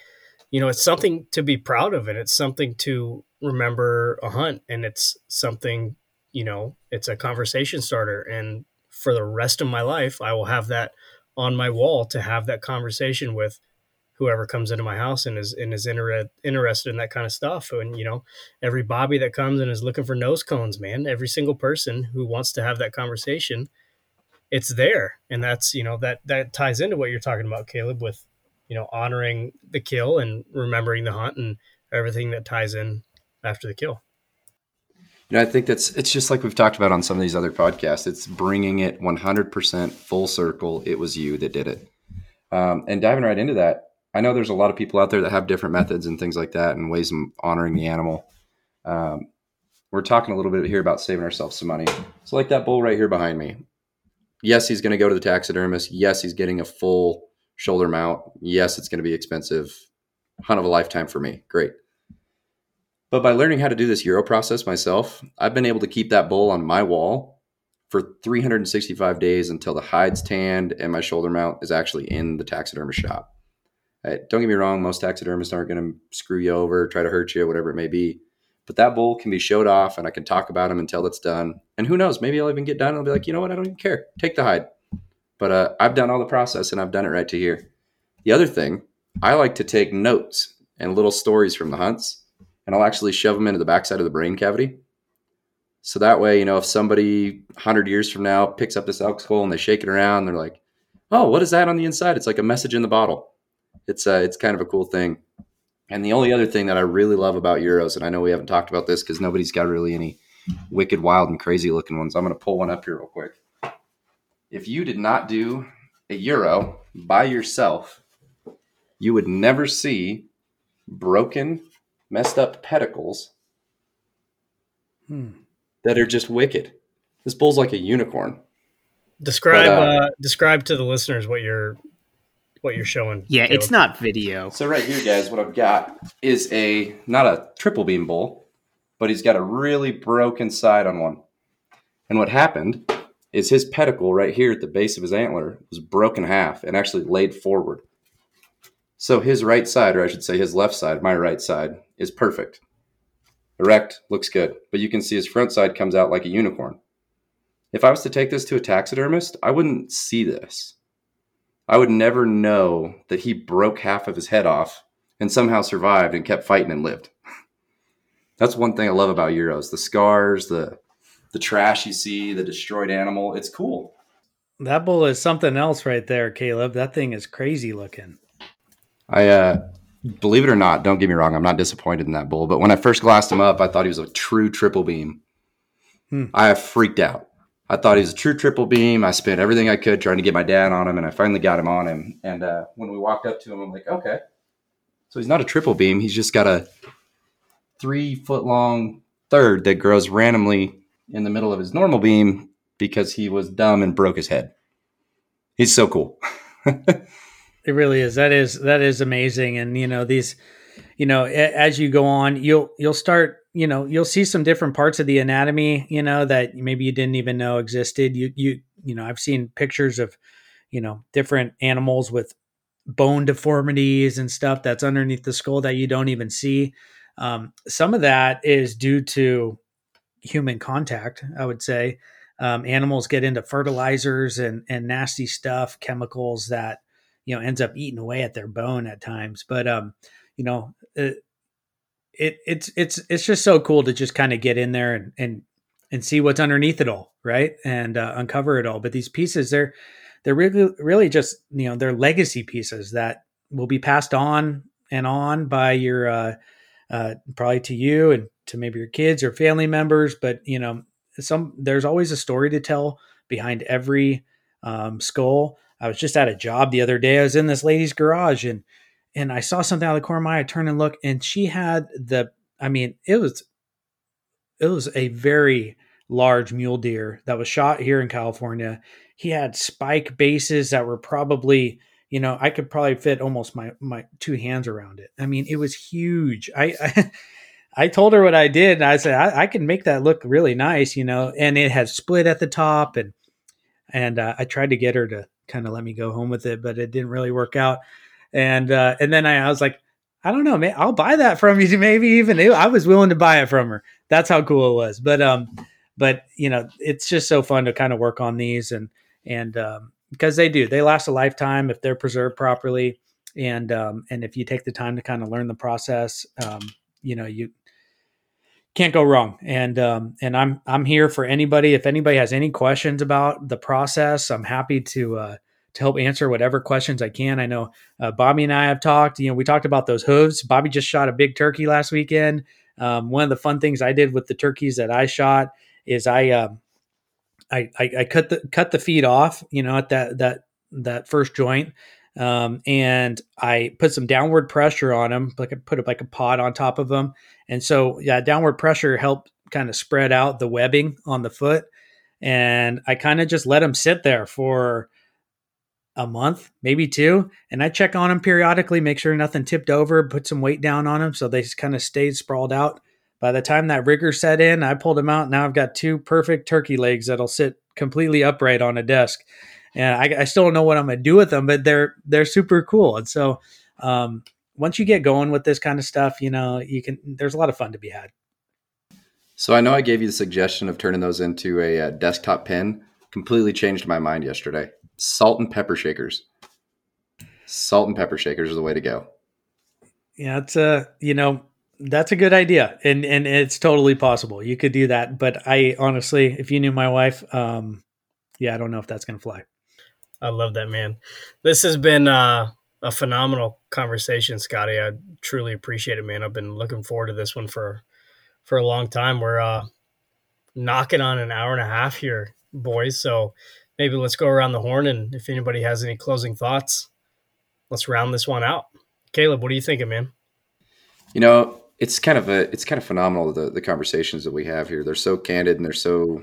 you know it's something to be proud of and it's something to remember a hunt and it's something you know it's a conversation starter. And for the rest of my life i will have that on my wall to have that conversation with whoever comes into my house and is and is inter- interested in that kind of stuff. And you know every bobby that comes and is looking for nose cones man every single person who wants to have that conversation it's there. And that's you know that that ties into what you're talking about Kaleb with you know honoring the kill and remembering the hunt and everything that ties in after the kill. You know, I think that's it's just like we've talked about on some of these other podcasts. It's bringing it 100% full circle. It was you that did it. Um, and diving right into that, I know there's a lot of people out there that have different methods and things like that and ways of honoring the animal. Um, we're talking a little bit here about saving ourselves some money. So, like that bull right here behind me. Yes, he's going to go to the taxidermist. Yes, he's getting a full shoulder mount. Yes, it's going to be expensive. Hunt of a lifetime for me. Great. But by learning how to do this Euro process myself, I've been able to keep that bull on my wall for 365 days until the hide's tanned and my shoulder mount is actually in the taxidermist shop. Right, don't get me wrong, most taxidermists aren't going to screw you over, try to hurt you, whatever it may be. But that bull can be showed off and I can talk about him until it's done. And who knows, maybe I'll even get done and I'll be like, you know what, I don't even care. Take the hide. But uh, I've done all the process and I've done it right to here. The other thing, I like to take notes and little stories from the hunts and I'll actually shove them into the backside of the brain cavity. So that way, you know, if somebody 100 years from now picks up this elk skull and they shake it around, they're like, "Oh, what is that on the inside?" It's like a message in the bottle. It's uh, it's kind of a cool thing. And the only other thing that I really love about euros, and I know we haven't talked about this because nobody's got really any wicked, wild, and crazy looking ones. I'm going to pull one up here real quick. If you did not do a Euro by yourself, you would never see broken, messed up pedicles Hmm. that are just wicked. This bull's like a unicorn. Describe But, uh, uh, describe to the listeners what you're what you're showing. Yeah, Kaleb. it's not video. So right here, guys, what I've got is a not a triple beam bull, but he's got a really broken side on one. And what happened is his pedicle right here at the base of his antler was broken in half and actually laid forward. So his right side, or I should say his left side, my right side, is perfect. Erect, looks good. But you can see his front side comes out like a unicorn. If I was to take this to a taxidermist, I wouldn't see this. I would never know that he broke half of his head off and somehow survived and kept fighting and lived. That's one thing I love about Euros. The scars, the the trash you see, the destroyed animal. It's cool. That bull is something else right there, Kaleb. That thing is crazy looking. I uh believe it or not, don't get me wrong, I'm not disappointed in that bull, but when I first glassed him up, I thought he was a true triple beam. Hmm. I freaked out. I thought he was a true triple beam. I spent everything I could trying to get my dad on him, and I finally got him on him. And uh, when we walked up to him, I'm like, okay. So he's not a triple beam. He's just got a three foot long third that grows randomly in the middle of his normal beam because he was dumb and broke his head. He's so cool. It really is. That is that is amazing. And you know these, you know, as you go on, you'll you'll start. You know, you'll see some different parts of the anatomy. You know that maybe you didn't even know existed. You you you know, I've seen pictures of, you know, different animals with bone deformities and stuff that's underneath the skull that you don't even see. Um, some of that is due to human contact. I would say. Um, animals get into fertilizers and and nasty stuff, chemicals that you know ends up eating away at their bone at times. But um you know it, it it's it's it's just so cool to just kind of get in there and and and see what's underneath it all right? And uh, uncover it all. But these pieces they're they're really really just you know they're legacy pieces that will be passed on and on by your uh, uh probably to you and to maybe your kids or family members but you know some there's always a story to tell behind every um, skull I was just at a job the other day. I was in this lady's garage and and I saw something out of the corner of my eye. I turned and looked, and she had the. I mean, it was it was a very large mule deer that was shot here in California. He had spike bases that were probably, you know, I could probably fit almost my my two hands around it. I mean, it was huge. I I, I told her what I did, and I said I, I can make that look really nice, you know. And it had split at the top, and and uh, I tried to get her to kind of let me go home with it, but it didn't really work out. And uh, and then I, I was like, I don't know, man, I'll buy that from you. Maybe even I was willing to buy it from her. That's how cool it was. But um, but you know, it's just so fun to kind of work on these and and um, because they do, they last a lifetime if they're preserved properly. And um, and if you take the time to kind of learn the process, um, you know, you can't go wrong. And um, and I'm I'm here for anybody. If anybody has any questions about the process, I'm happy to uh, to help answer whatever questions I can. I know uh, Bobby and I have talked. You know, we talked about those hooves. Bobby just shot a big turkey last weekend. Um, one of the fun things I did with the turkeys that I shot is I um, I, I I cut the cut the feet off. You know, at that that that first joint. Um, and I put some downward pressure on them, like I put like a pod on top of them, and so yeah, downward pressure helped kind of spread out the webbing on the foot, and I kind of just let them sit there for a month, maybe two, and I check on them periodically, make sure nothing tipped over, put some weight down on them so they just kind of stayed sprawled out. By the time that rigor set in, I pulled them out. Now I've got two perfect turkey legs that'll sit completely upright on a desk and I, I, still don't know what I'm gonna do with them, but they're they're super cool. And so um, once you get going with this kind of stuff, you know, you can. There's a lot of fun to be had. So I know I gave you the suggestion of turning those into a uh, desktop pen. Completely changed my mind yesterday. Salt and pepper shakers. Salt and pepper shakers are the way to go. Yeah, it's a you know that's a good idea, and and it's totally possible. You could do that, but I honestly, if you knew my wife, um, yeah, I don't know if that's gonna fly. I love that, man. This has been uh, a phenomenal conversation, Scotty. I truly appreciate it, man. I've been looking forward to this one for for a long time. We're uh, knocking on an hour and a half here, boys. So maybe let's go around the horn and if anybody has any closing thoughts, let's round this one out. Kaleb, what are you thinking, man? You know, it's kind of a it's kind of phenomenal the the conversations that we have here. They're so candid and they're so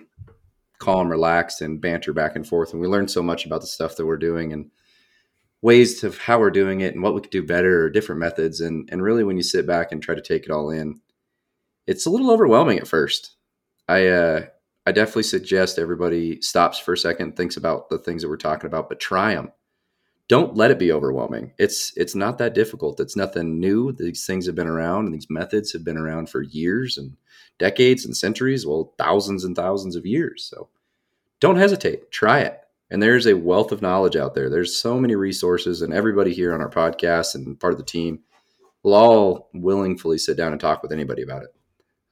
calm, relaxed, and banter back and forth. And we learn so much about the stuff that we're doing and ways of how we're doing it and what we could do better or different methods. And and really, when you sit back and try to take it all in, it's a little overwhelming at first. I uh, I definitely suggest everybody stops for a second, thinks about the things that we're talking about, but try them. Don't let it be overwhelming. It's it's not that difficult. It's nothing new. These things have been around, and these methods have been around for years and decades and centuries. Well, thousands and thousands of years. So don't hesitate. Try it. And there's a wealth of knowledge out there. There's so many resources, and everybody here on our podcast and part of the team will all willingly sit down and talk with anybody about it.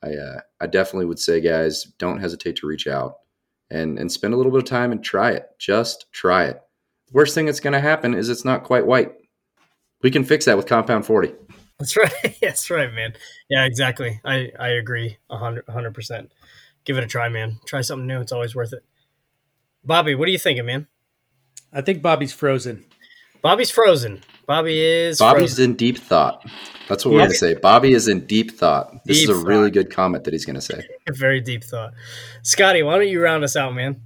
I uh, I definitely would say, guys, don't hesitate to reach out and and spend a little bit of time and try it. Just try it. The worst thing that's going to happen is it's not quite white. We can fix that with Compound Forty. That's right. That's right, man. Yeah, exactly. I I agree a hundred percent. Give it a try, man. Try something new. It's always worth it. Bobby, what are you thinking, man? I think Bobby's frozen. Bobby's frozen. Bobby is Bobby's frozen. in deep thought. That's what we're going to say. Bobby is in deep thought. This Deep is a really good comment that he's going to say. Very deep thought. Scotty, why don't you round us out, man?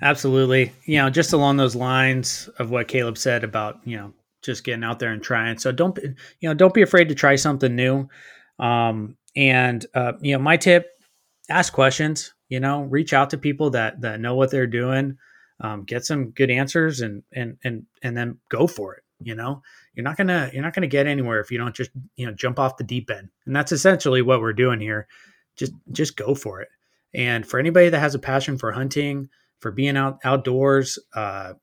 Absolutely. You know, just along those lines of what Kaleb said about, you know, just getting out there and trying. So don't, you know, don't be afraid to try something new. Um, and, uh, you know, my tip, ask questions, you know, reach out to people that, that know what they're doing, um, get some good answers and, and, and, and then go for it. You know, you're not gonna, you're not gonna get anywhere if you don't just, you know, jump off the deep end. And that's essentially what we're doing here. Just, just go for it. And for anybody that has a passion for hunting, for being out outdoors. Uh,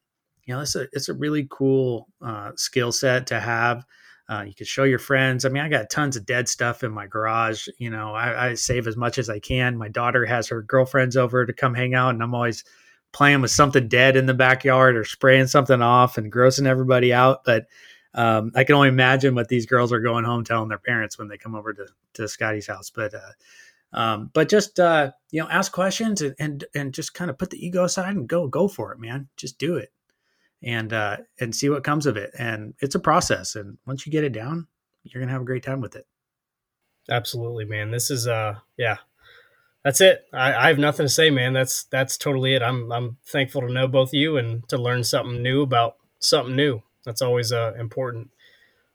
you know, it's a it's a really cool uh, skill set to have. Uh, you can show your friends. I mean, I got tons of dead stuff in my garage. You know, I, I save as much as I can. My daughter has her girlfriends over to come hang out, and I'm always playing with something dead in the backyard or spraying something off and grossing everybody out. But um, I can only imagine what these girls are going home telling their parents when they come over to to Scotty's house. But uh, um, but just uh, you know, ask questions and, and and just kind of put the ego aside and go go for it, man. Just do it, and uh, and see what comes of it. And it's a process, and once you get it down, you're gonna have a great time with it. Absolutely, man. This is uh yeah. That's it. I, I have nothing to say, man. That's that's totally it. I'm I'm thankful to know both of you and to learn something new about something new. That's always uh important.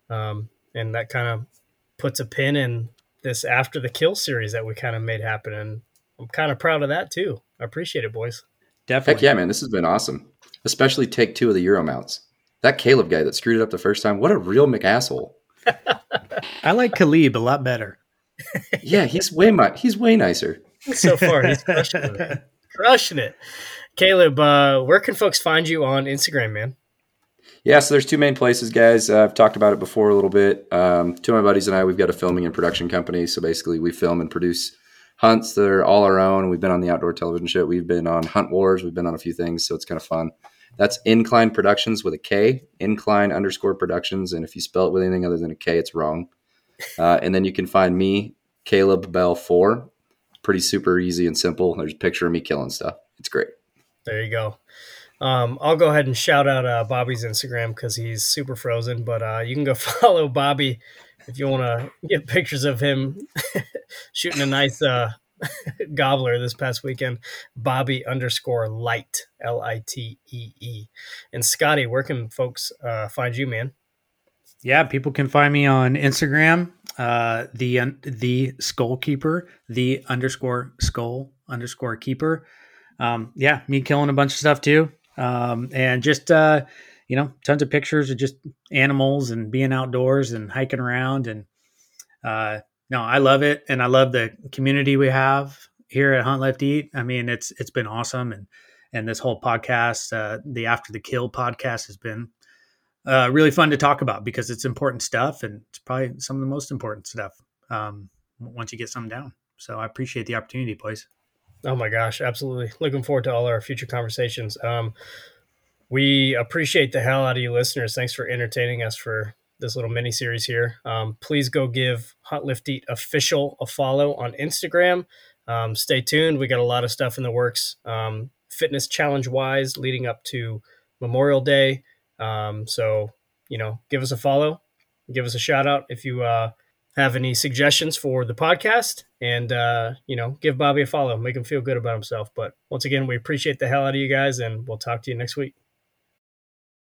Um and that kind of puts a pin in this after the kill series that we kind of made happen and I'm kind of proud of that too. I appreciate it, boys. Definitely. Heck yeah, man. This has been awesome. Especially take two of the Euro mounts. That Kaleb guy that screwed it up the first time, what a real McAsshole. I like Khalib a lot better. Yeah, he's way mi- he's way nicer. So far, he's crushing it. Crushing it. Kaleb, uh, where can folks find you on Instagram, man? Yeah, so there's two main places, guys. Uh, I've talked about it before a little bit. Um, two of my buddies and I, we've got a filming and production company. So basically, we film and produce hunts that are all our own. We've been on the outdoor television show. We've been on Hunt Wars. We've been on a few things, so it's kind of fun. That's Incline Productions with a K, Incline underscore Productions. And if you spell it with anything other than a K, it's wrong. Uh, and then you can find me, Kaleb Bell 4. Pretty super easy and simple. There's a picture of me killing stuff. It's great. There you go. Um, I'll go ahead and shout out uh, Bobby's Instagram because he's super frozen. But uh, you can go follow Bobby if you want to get pictures of him shooting a nice uh, gobbler this past weekend. Bobby underscore light L I T E E. And Scotty, where can folks uh, find you, man? Yeah, people can find me on Instagram, uh, the the Skull Keeper, the underscore Skull underscore Keeper. Um, yeah, me killing a bunch of stuff too, um, and just uh, you know, tons of pictures of just animals and being outdoors and hiking around. And uh, no, I love it, and I love the community we have here at Hunt Lift Eat. I mean, it's it's been awesome, and and this whole podcast, uh, the After the Kill podcast, has been uh, really fun to talk about because it's important stuff and it's probably some of the most important stuff um, once you get something down. So I appreciate the opportunity, boys. Oh my gosh, absolutely. Looking forward to all our future conversations. Um, we appreciate the hell out of you listeners. Thanks for entertaining us for this little mini series here. Um, please go give Hunt Lift Eat official a follow on Instagram. um, stay tuned. We got a lot of stuff in the works, um, fitness challenge wise, leading up to Memorial Day. Um, so, you know, give us a follow, give us a shout out if you uh, have any suggestions for the podcast, and, uh, you know, give Bobby a follow, make him feel good about himself. But once again, we appreciate the hell out of you guys, and we'll talk to you next week.